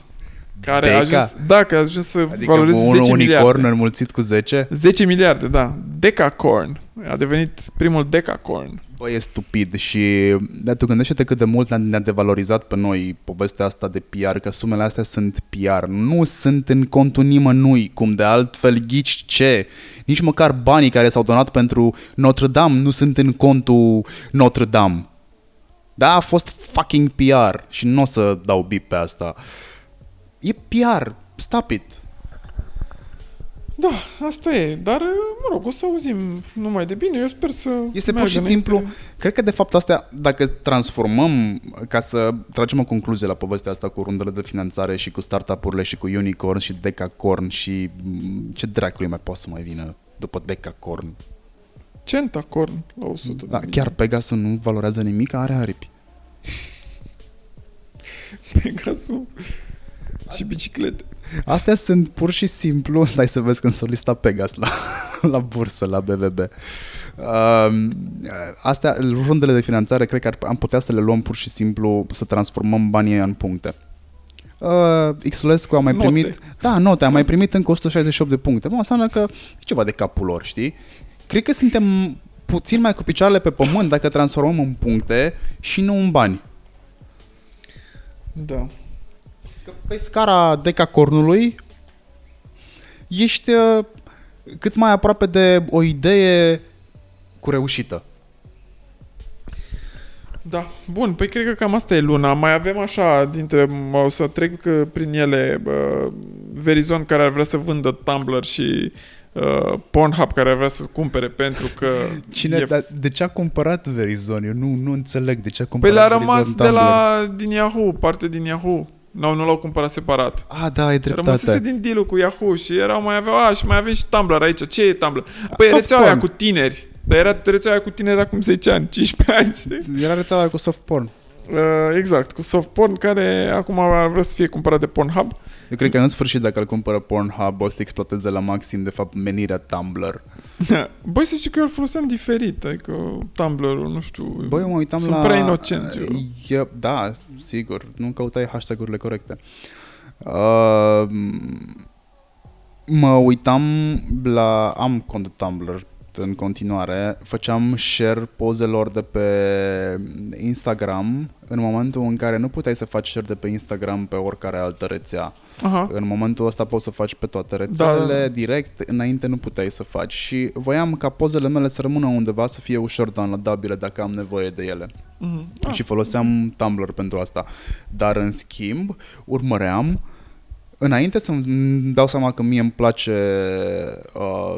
Care Deca? a ajuns, da, că a ajuns să Adică valoreze un 10 unicorn miliarde. înmulțit cu 10? 10 miliarde, da. Decacorn. A devenit primul Decacorn. Bă, e stupid și dar tu gândește-te cât de mult ne-a- ne-a devalorizat pe noi povestea asta de PR, că sumele astea sunt PR, nu sunt în contul nimănui, cum de altfel ghici ce. Nici măcar banii care s-au donat pentru Notre Dame nu sunt în contul Notre Dame. Da, a fost fucking PR și nu o să dau bip pe asta. E PR, stop it. Da, asta e. Dar, mă rog, o să auzim numai de bine. Eu sper să Este pur meargă și înainte. simplu, cred că de fapt astea, dacă transformăm, ca să tragem o concluzie la povestea asta cu rundele de finanțare și cu startup-urile și cu Unicorn și Decacorn și m, ce dracului mai poate să mai vină după Decacorn. Centacorn la 100 Da, de chiar Pegasus nu valorează nimic, are aripi. Pegasul și biciclete. Astea sunt pur și simplu, dai să vezi când s-o lista Pegas la la bursă, la BVB. Uh, astea, rundele de finanțare, cred că ar, am putea să le luăm pur și simplu, să transformăm banii în puncte. Uh, Xulescu a mai Note. primit... Da, note, a mai primit încă 168 de puncte. Mă, înseamnă că e ceva de capul lor, știi? Cred că suntem puțin mai cu picioarele pe pământ dacă transformăm în puncte și nu în bani. Da. Că pe scara decacornului ești uh, cât mai aproape de o idee cu reușită. Da, bun, păi cred că cam asta e luna. Mai avem așa, dintre, o să trec uh, prin ele, uh, Verizon care ar vrea să vândă Tumblr și uh, Pornhub care ar vrea să cumpere pentru că Cine, e... dar de ce a cumpărat Verizon? Eu nu, nu înțeleg de ce a Păi cumpărat le-a Verizon rămas de Tumblr. la, din Yahoo, parte din Yahoo. Nu, nu l-au cumpărat separat. Ah, da, ai Rămăsese dreptate. din deal cu Yahoo și erau mai aveau, a, și mai avem și Tumblr aici. Ce e Tumblr? Păi Soft rețeaua aia porn. cu tineri. Dar era rețeaua aia cu tineri acum 10 ani, 15 ani, știi? Era rețeaua aia cu soft porn. Uh, exact, cu soft porn care acum ar vrea să fie cumpărat de Pornhub. Eu cred că în sfârșit dacă îl cumpără Pornhub o să exploateze la maxim de fapt menirea Tumblr. Băi, să știi că eu îl foloseam diferit, adică Tumblr-ul, nu știu. Băi, eu mă uitam Sunt la... prea inocent, eu. E, da, sigur. Nu căutai hashtag-urile corecte. Uh, mă uitam la... Am cont de Tumblr în continuare. Făceam share pozelor de pe Instagram în momentul în care nu puteai să faci share de pe Instagram pe oricare altă rețea. Aha. În momentul ăsta poți să faci pe toate rețelele, Da, da, da. direct, înainte nu puteai să faci și voiam ca pozele mele să rămână undeva, să fie ușor downloadabile dacă am nevoie de ele. Mhm. Ah. Și foloseam Tumblr pentru asta. Dar în schimb, urmăream Înainte să-mi dau seama că mie îmi place uh,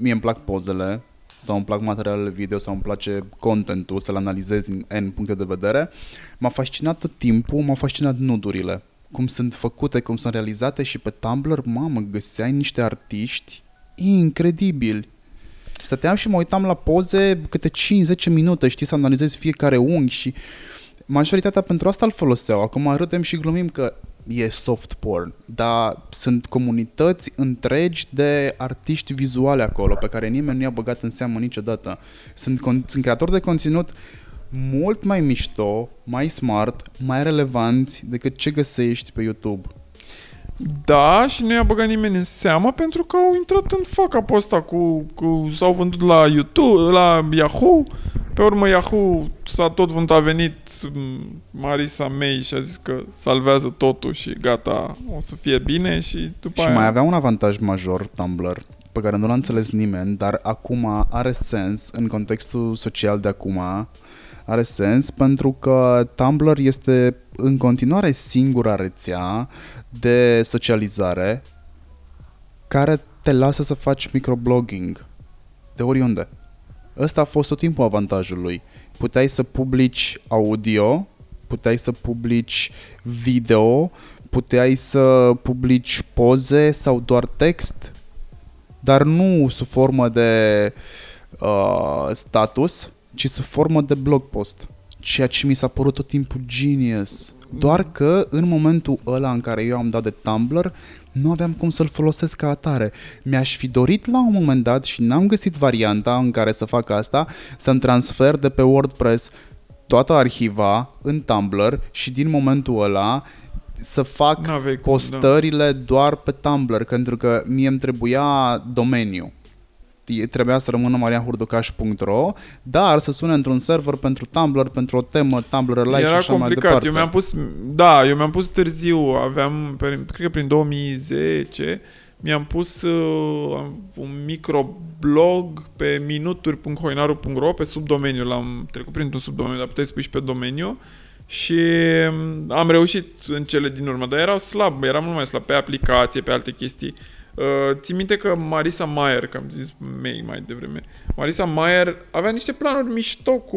Mie îmi plac pozele sau îmi plac materialele video sau îmi place contentul, să-l analizez din N puncte de vedere, m-a fascinat tot timpul, m-au fascinat nudurile. Cum sunt făcute, cum sunt realizate și pe Tumblr, mamă, găseai niște artiști incredibili. Stăteam și mă uitam la poze câte 5-10 minute, știi, să analizez fiecare unghi și majoritatea pentru asta îl foloseau. Acum râdem și glumim că e soft porn, dar sunt comunități întregi de artiști vizuale acolo pe care nimeni nu i-a băgat în seamă niciodată. Sunt, con- sunt creatori de conținut mult mai mișto, mai smart, mai relevanți decât ce găsești pe YouTube. Da, și nu i-a băgat nimeni în seamă pentru că au intrat în faca pe ăsta cu, cu s-au vândut la YouTube, la Yahoo. Pe urmă Yahoo s-a tot vândut, a venit m, Marisa May și a zis că salvează totul și gata, o să fie bine și după Și aia... mai avea un avantaj major Tumblr pe care nu l-a înțeles nimeni, dar acum are sens în contextul social de acum. Are sens pentru că Tumblr este în continuare singura rețea de socializare care te lasă să faci microblogging de oriunde. Ăsta a fost tot timpul avantajul lui. Puteai să publici audio, puteai să publici video, puteai să publici poze sau doar text, dar nu sub formă de uh, status, ci sub formă de blog post. Ceea ce mi s-a părut tot timpul genius. Doar că în momentul ăla în care eu am dat de Tumblr, nu aveam cum să-l folosesc ca atare. Mi-aș fi dorit la un moment dat și n-am găsit varianta în care să fac asta, să-mi transfer de pe WordPress toată arhiva în Tumblr și din momentul ăla să fac N-aveai cum, postările doar pe Tumblr, pentru că mie îmi trebuia domeniu. E- Trebuia să rămână marianhurducaș.ro, dar să sune într-un server pentru Tumblr, pentru o temă, Tumblr Lite și Era așa mai complicat. departe. Eu mi-am pus, da, eu mi-am pus târziu, aveam, pe- cred că prin 2010, mi-am pus uh, un microblog pe minuturi.hoinaru.ro pe subdomeniu, l-am trecut printr-un subdomeniu, dar puteți spui și pe domeniu și um, am reușit în cele din urmă, dar erau slab, eram mult mai slab pe aplicație, pe alte chestii. Uh, țin minte că Marisa Mayer, că am zis May mai devreme, Marisa Mayer avea niște planuri mișto cu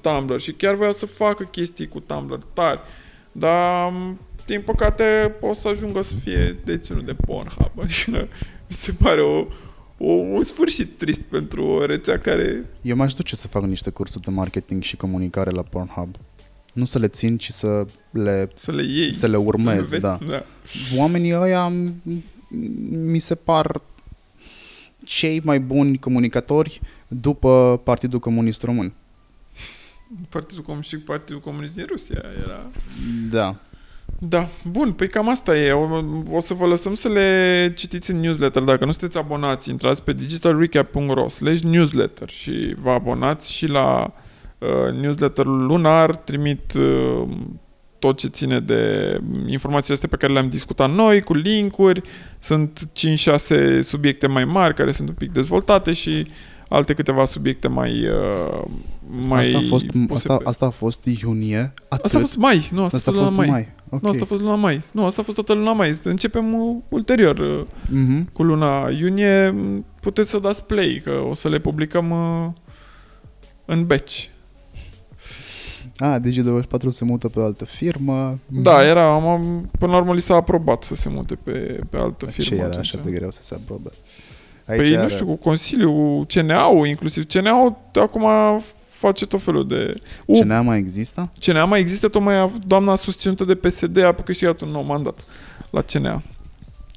Tumblr și chiar voia să facă chestii cu Tumblr tari, dar m, din păcate o să ajungă să fie deținut de Pornhub, adică mi se pare o, o, un sfârșit trist pentru o rețea care... Eu m-aș duce să fac niște cursuri de marketing și comunicare la Pornhub. Nu să le țin, ci să le, Să le iei. să le urmez, să le da. vezi, da. Oamenii ăia m- mi se par cei mai buni comunicatori după Partidul Comunist Român. Partidul Comunist și Partidul Comunist din Rusia era... Da. Da, bun, păi cam asta e. O, o să vă lăsăm să le citiți în newsletter. Dacă nu sunteți abonați, intrați pe digitalrecap.ro slash newsletter și vă abonați și la uh, newsletterul lunar. Trimit uh, tot ce ține de informațiile astea pe care le-am discutat noi, cu linkuri. Sunt 5-6 subiecte mai mari care sunt un pic dezvoltate și alte câteva subiecte mai... Uh, mai Asta a fost, puse asta, pe- asta a fost iunie. Atât. Asta a fost mai, nu, asta, asta a fost luna mai. mai. Ok. Nu, asta a fost luna mai. Nu, asta a fost toată luna mai. Începem uh, ulterior uh, Mhm. cu luna iunie. Puteți să dați play, că o să le publicăm uh, în batch. A, Digi24 se mută pe o altă firmă. Da, era, am, am- până la urmă li s-a aprobat să se mute pe, pe altă Ce firmă. era atunci. așa de greu să se aprobe? Păi nu știu, cu Consiliul, CNA-ul, inclusiv CNA-ul acum face tot felul de... U, Ce mai există? CNA mai există, tocmai doamna susținută de PSD a câștigat un nou mandat la CNA.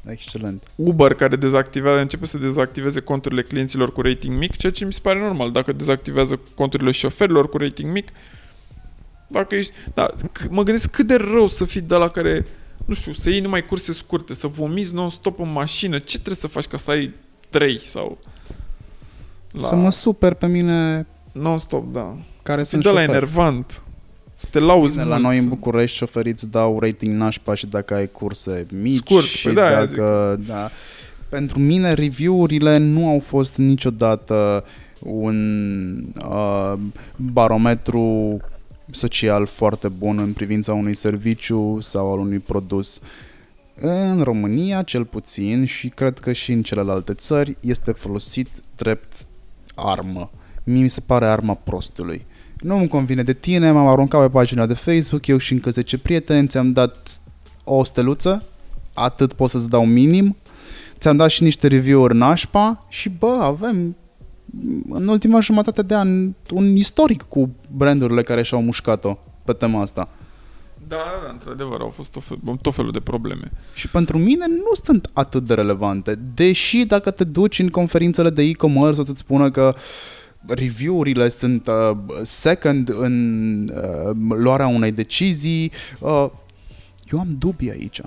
Excelent. Uber care dezactivează, începe să dezactiveze conturile clienților cu rating mic, ceea ce mi se pare normal. Dacă dezactivează conturile șoferilor cu rating mic, dacă ești... Da, c- mă gândesc cât de rău să fii de la care, nu știu, să iei numai curse scurte, să vomiți non-stop în mașină. Ce trebuie să faci ca să ai trei sau... La... Să mă super pe mine Non-stop, da. care Să sunt fii de la șofer. enervant. Să te lauzi Bine, mult, la noi în să- București șoferii îți dau rating nașpa și dacă ai curse mici Scurt, și păi da, aia dacă... Da. Pentru mine review-urile nu au fost niciodată un uh, barometru social foarte bun în privința unui serviciu sau al unui produs. În România, cel puțin, și cred că și în celelalte țări, este folosit drept armă. Mie mi se pare arma prostului. Nu îmi convine de tine, m-am aruncat pe pagina de Facebook, eu și încă 10 prieteni, ți-am dat o steluță, atât pot să-ți dau minim, ți-am dat și niște review-uri nașpa și bă, avem în ultima jumătate de an un istoric cu brandurile care și-au mușcat-o pe tema asta. Da, da, într-adevăr, au fost tot, fel, tot felul de probleme. Și pentru mine nu sunt atât de relevante. Deși dacă te duci în conferințele de e-commerce o să-ți spună că review-urile sunt uh, second în uh, luarea unei decizii, uh, eu am dubii aici.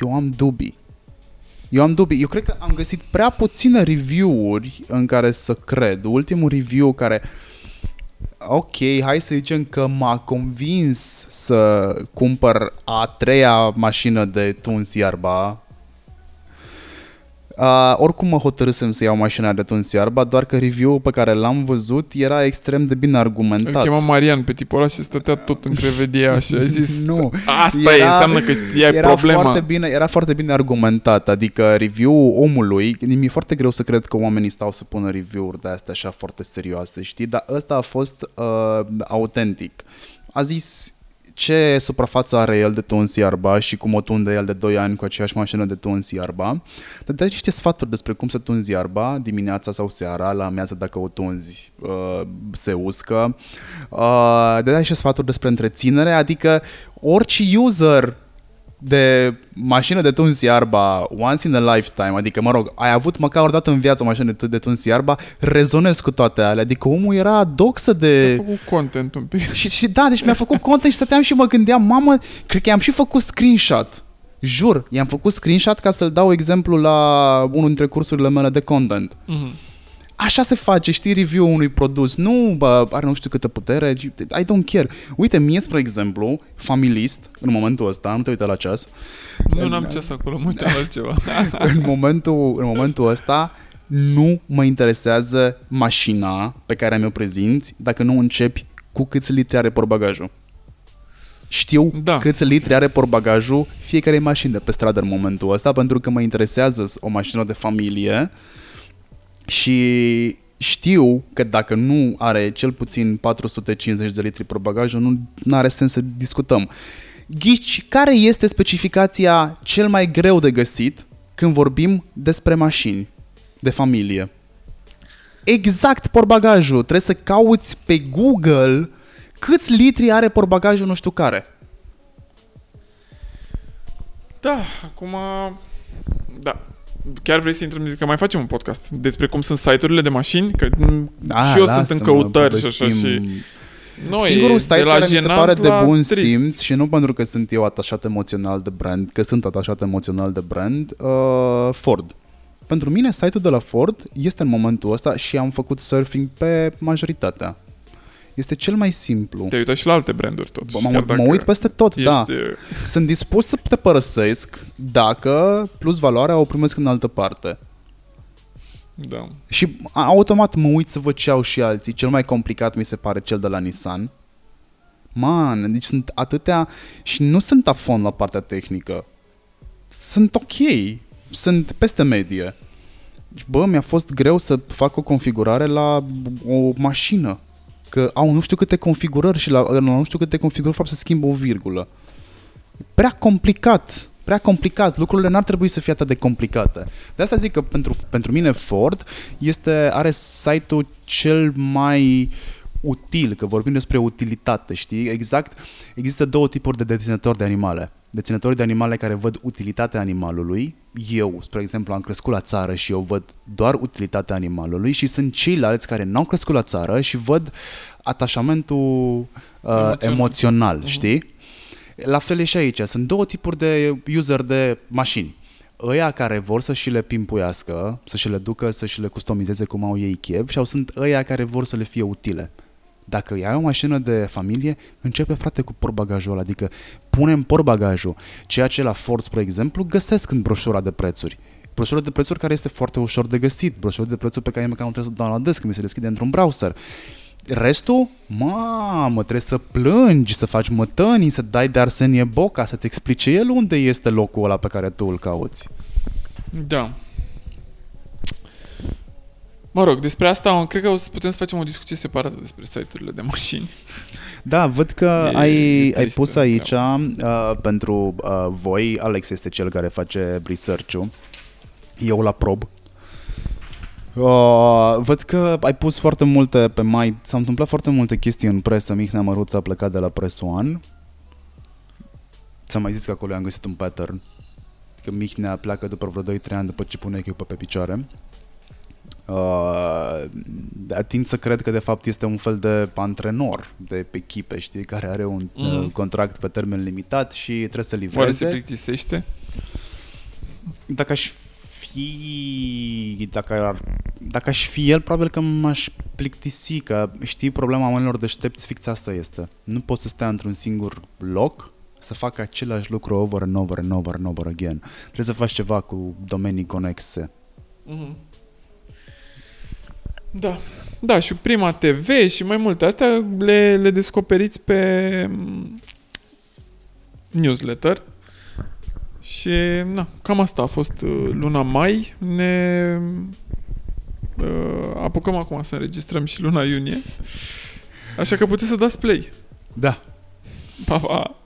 Eu am dubii. Eu am dubii. Eu cred că am găsit prea puține review-uri în care să cred. Ultimul review care Ok, hai să zicem că m-a convins să cumpăr a treia mașină de tuns iarba. Uh, oricum mă hotărâsem să iau mașina de tuns iarba, doar că review-ul pe care l-am văzut era extrem de bine Îl argumentat. chema Marian pe tipul ăla și stătea tot în crevedie și a zis Nu. Asta e, înseamnă că e era problema. Foarte bine, era foarte bine argumentat, adică review-ul omului, mi-e foarte greu să cred că oamenii stau să pună review-uri de astea așa foarte serioase, știi? Dar ăsta a fost uh, autentic. A zis ce suprafață are el de tuns iarba și cum o tunde el de 2 ani cu aceeași mașină de tuns iarba. Dădea niște sfaturi despre cum să tunzi iarba dimineața sau seara, la amiază dacă o tunzi uh, se uscă. Uh, dădea niște sfaturi despre întreținere, adică orice user de mașină de tuns iarba once in a lifetime, adică, mă rog, ai avut măcar o dată în viață o mașină de tuns iarba, rezonez cu toate alea. Adică omul era doxă de... Ți-a făcut content un pic. Și, și da, deci mi-a făcut content și stăteam și mă gândeam, mamă, cred că i-am și făcut screenshot. Jur, i-am făcut screenshot ca să-l dau exemplu la unul dintre cursurile mele de content. Mhm. Așa se face, știi, review unui produs. Nu, bă, are nu știu câtă putere, ci- I don't care. Uite, mie, spre exemplu, familist, în momentul ăsta, nu te uita la ceas, Nu n-am ceas acolo, mă uitam la altceva. în momentul, în momentul ăsta, nu mă interesează mașina pe care mi-o prezinți dacă nu începi cu câți litri are portbagajul. Știu Da. câți litri are portbagajul fiecare mașină de pe stradă în momentul ăsta pentru că mă interesează o mașină de familie și știu că dacă nu are cel puțin 450 de litri portbagajul, nu are sens să discutăm. Ghici, care este specificația cel mai greu de găsit când vorbim despre mașini de familie? Exact portbagajul. Trebuie să cauți pe Google câți litri are portbagajul nu știu care. Da, acum... Da. Chiar vrei să intrăm, că mai facem un podcast despre cum sunt site-urile de mașini, că Da, și eu sunt în lasă-mă, căutări și așa povestim. și... No, Singurul e site de la care mi se jenant pare de la bun trist. simț și nu pentru că sunt eu atașat emoțional de brand, că sunt atașat emoțional de brand, uh, Ford. Pentru mine site-ul de la Ford este în momentul ăsta și am făcut surfing pe majoritatea. Este cel mai simplu. Te-ai uitat și la alte branduri totuși. Mă, chiar mă, dacă mă uit peste tot, ești, da. uh, Sunt dispus să te părăsesc dacă plus valoarea o primesc în altă parte. Da. Și automat mă uit să văd ce au și alții. Cel mai complicat mi se pare cel de la Nissan. Man, deci sunt atâtea și nu sunt afon la partea tehnică. Sunt ok. Sunt peste medie. Deci, Bă, mi-a fost greu să fac o configurare la o mașină. Că au nu știu câte configurări și la, la nu știu câte configurări fapt să schimbă o virgulă. Prea complicat. Prea complicat. Lucrurile n-ar trebui să fie atât de complicate. De asta zic că pentru, pentru mine Ford este, are site-ul cel mai util, că vorbim despre utilitate, știi? Exact, există două tipuri de deținători de animale. Deținători de animale care văd utilitatea animalului. Eu, spre exemplu, am crescut la țară și eu văd doar utilitatea animalului și sunt ceilalți care n-au crescut la țară și văd atașamentul uh, Emoțional. emoțional, emoțional știi? La fel e și aici. Sunt două tipuri de user de mașini. Ăia care vor să și le pimpuiască, să și le ducă, să și le customizeze cum au ei chef și sunt ăia care vor să le fie utile. Dacă ai o mașină de familie, începe frate cu portbagajul ăla, adică punem portbagajul, ceea ce la Ford, spre exemplu, găsesc în broșura de prețuri. Broșura de prețuri care este foarte ușor de găsit, broșura de prețuri pe care măcar nu trebuie să o downloadez, că mi se deschide într-un browser. Restul, mamă, trebuie să plângi, să faci mătănii, să dai de Arsenie Boca, să-ți explice el unde este locul ăla pe care tu îl cauți. Da. Mă rog, despre asta cred că o să putem să facem o discuție separată despre site-urile de mașini. Da, văd că E- ai, e ai tristă pus aici uh, pentru uh, voi, Alex este cel care face research-ul, eu la prob. Uh, văd că ai pus foarte multe pe mai... S-au întâmplat foarte multe chestii în presă. Mihnea Măruță a plecat de la Press One. Ți-am mai zis că acolo am găsit un pattern. Că Mihnea pleacă după vreo 2-3 ani după ce pune echipă pe picioare. Uh, atind să cred că de fapt este un fel de antrenor de echipe, știi, care are un Mhm. uh, contract pe termen limitat și trebuie să Oare livreze. se plictisește? Dacă aș fi dacă, ar, dacă aș fi el, probabil că m-aș plictisi, că știi, problema oamenilor deștepți fix asta este. Nu poți să stai într-un singur loc să facă același lucru over and over and over and over again. Trebuie să faci ceva cu domenii conexe. Mhm. Da. Da, și Prima TV și mai multe astea le, le descoperiți pe mm, newsletter. Și, na, cam asta a fost uh, luna mai. Ne uh, apucăm acum să înregistrăm și luna iunie. Așa că puteți să dați play. Da. Pa, pa!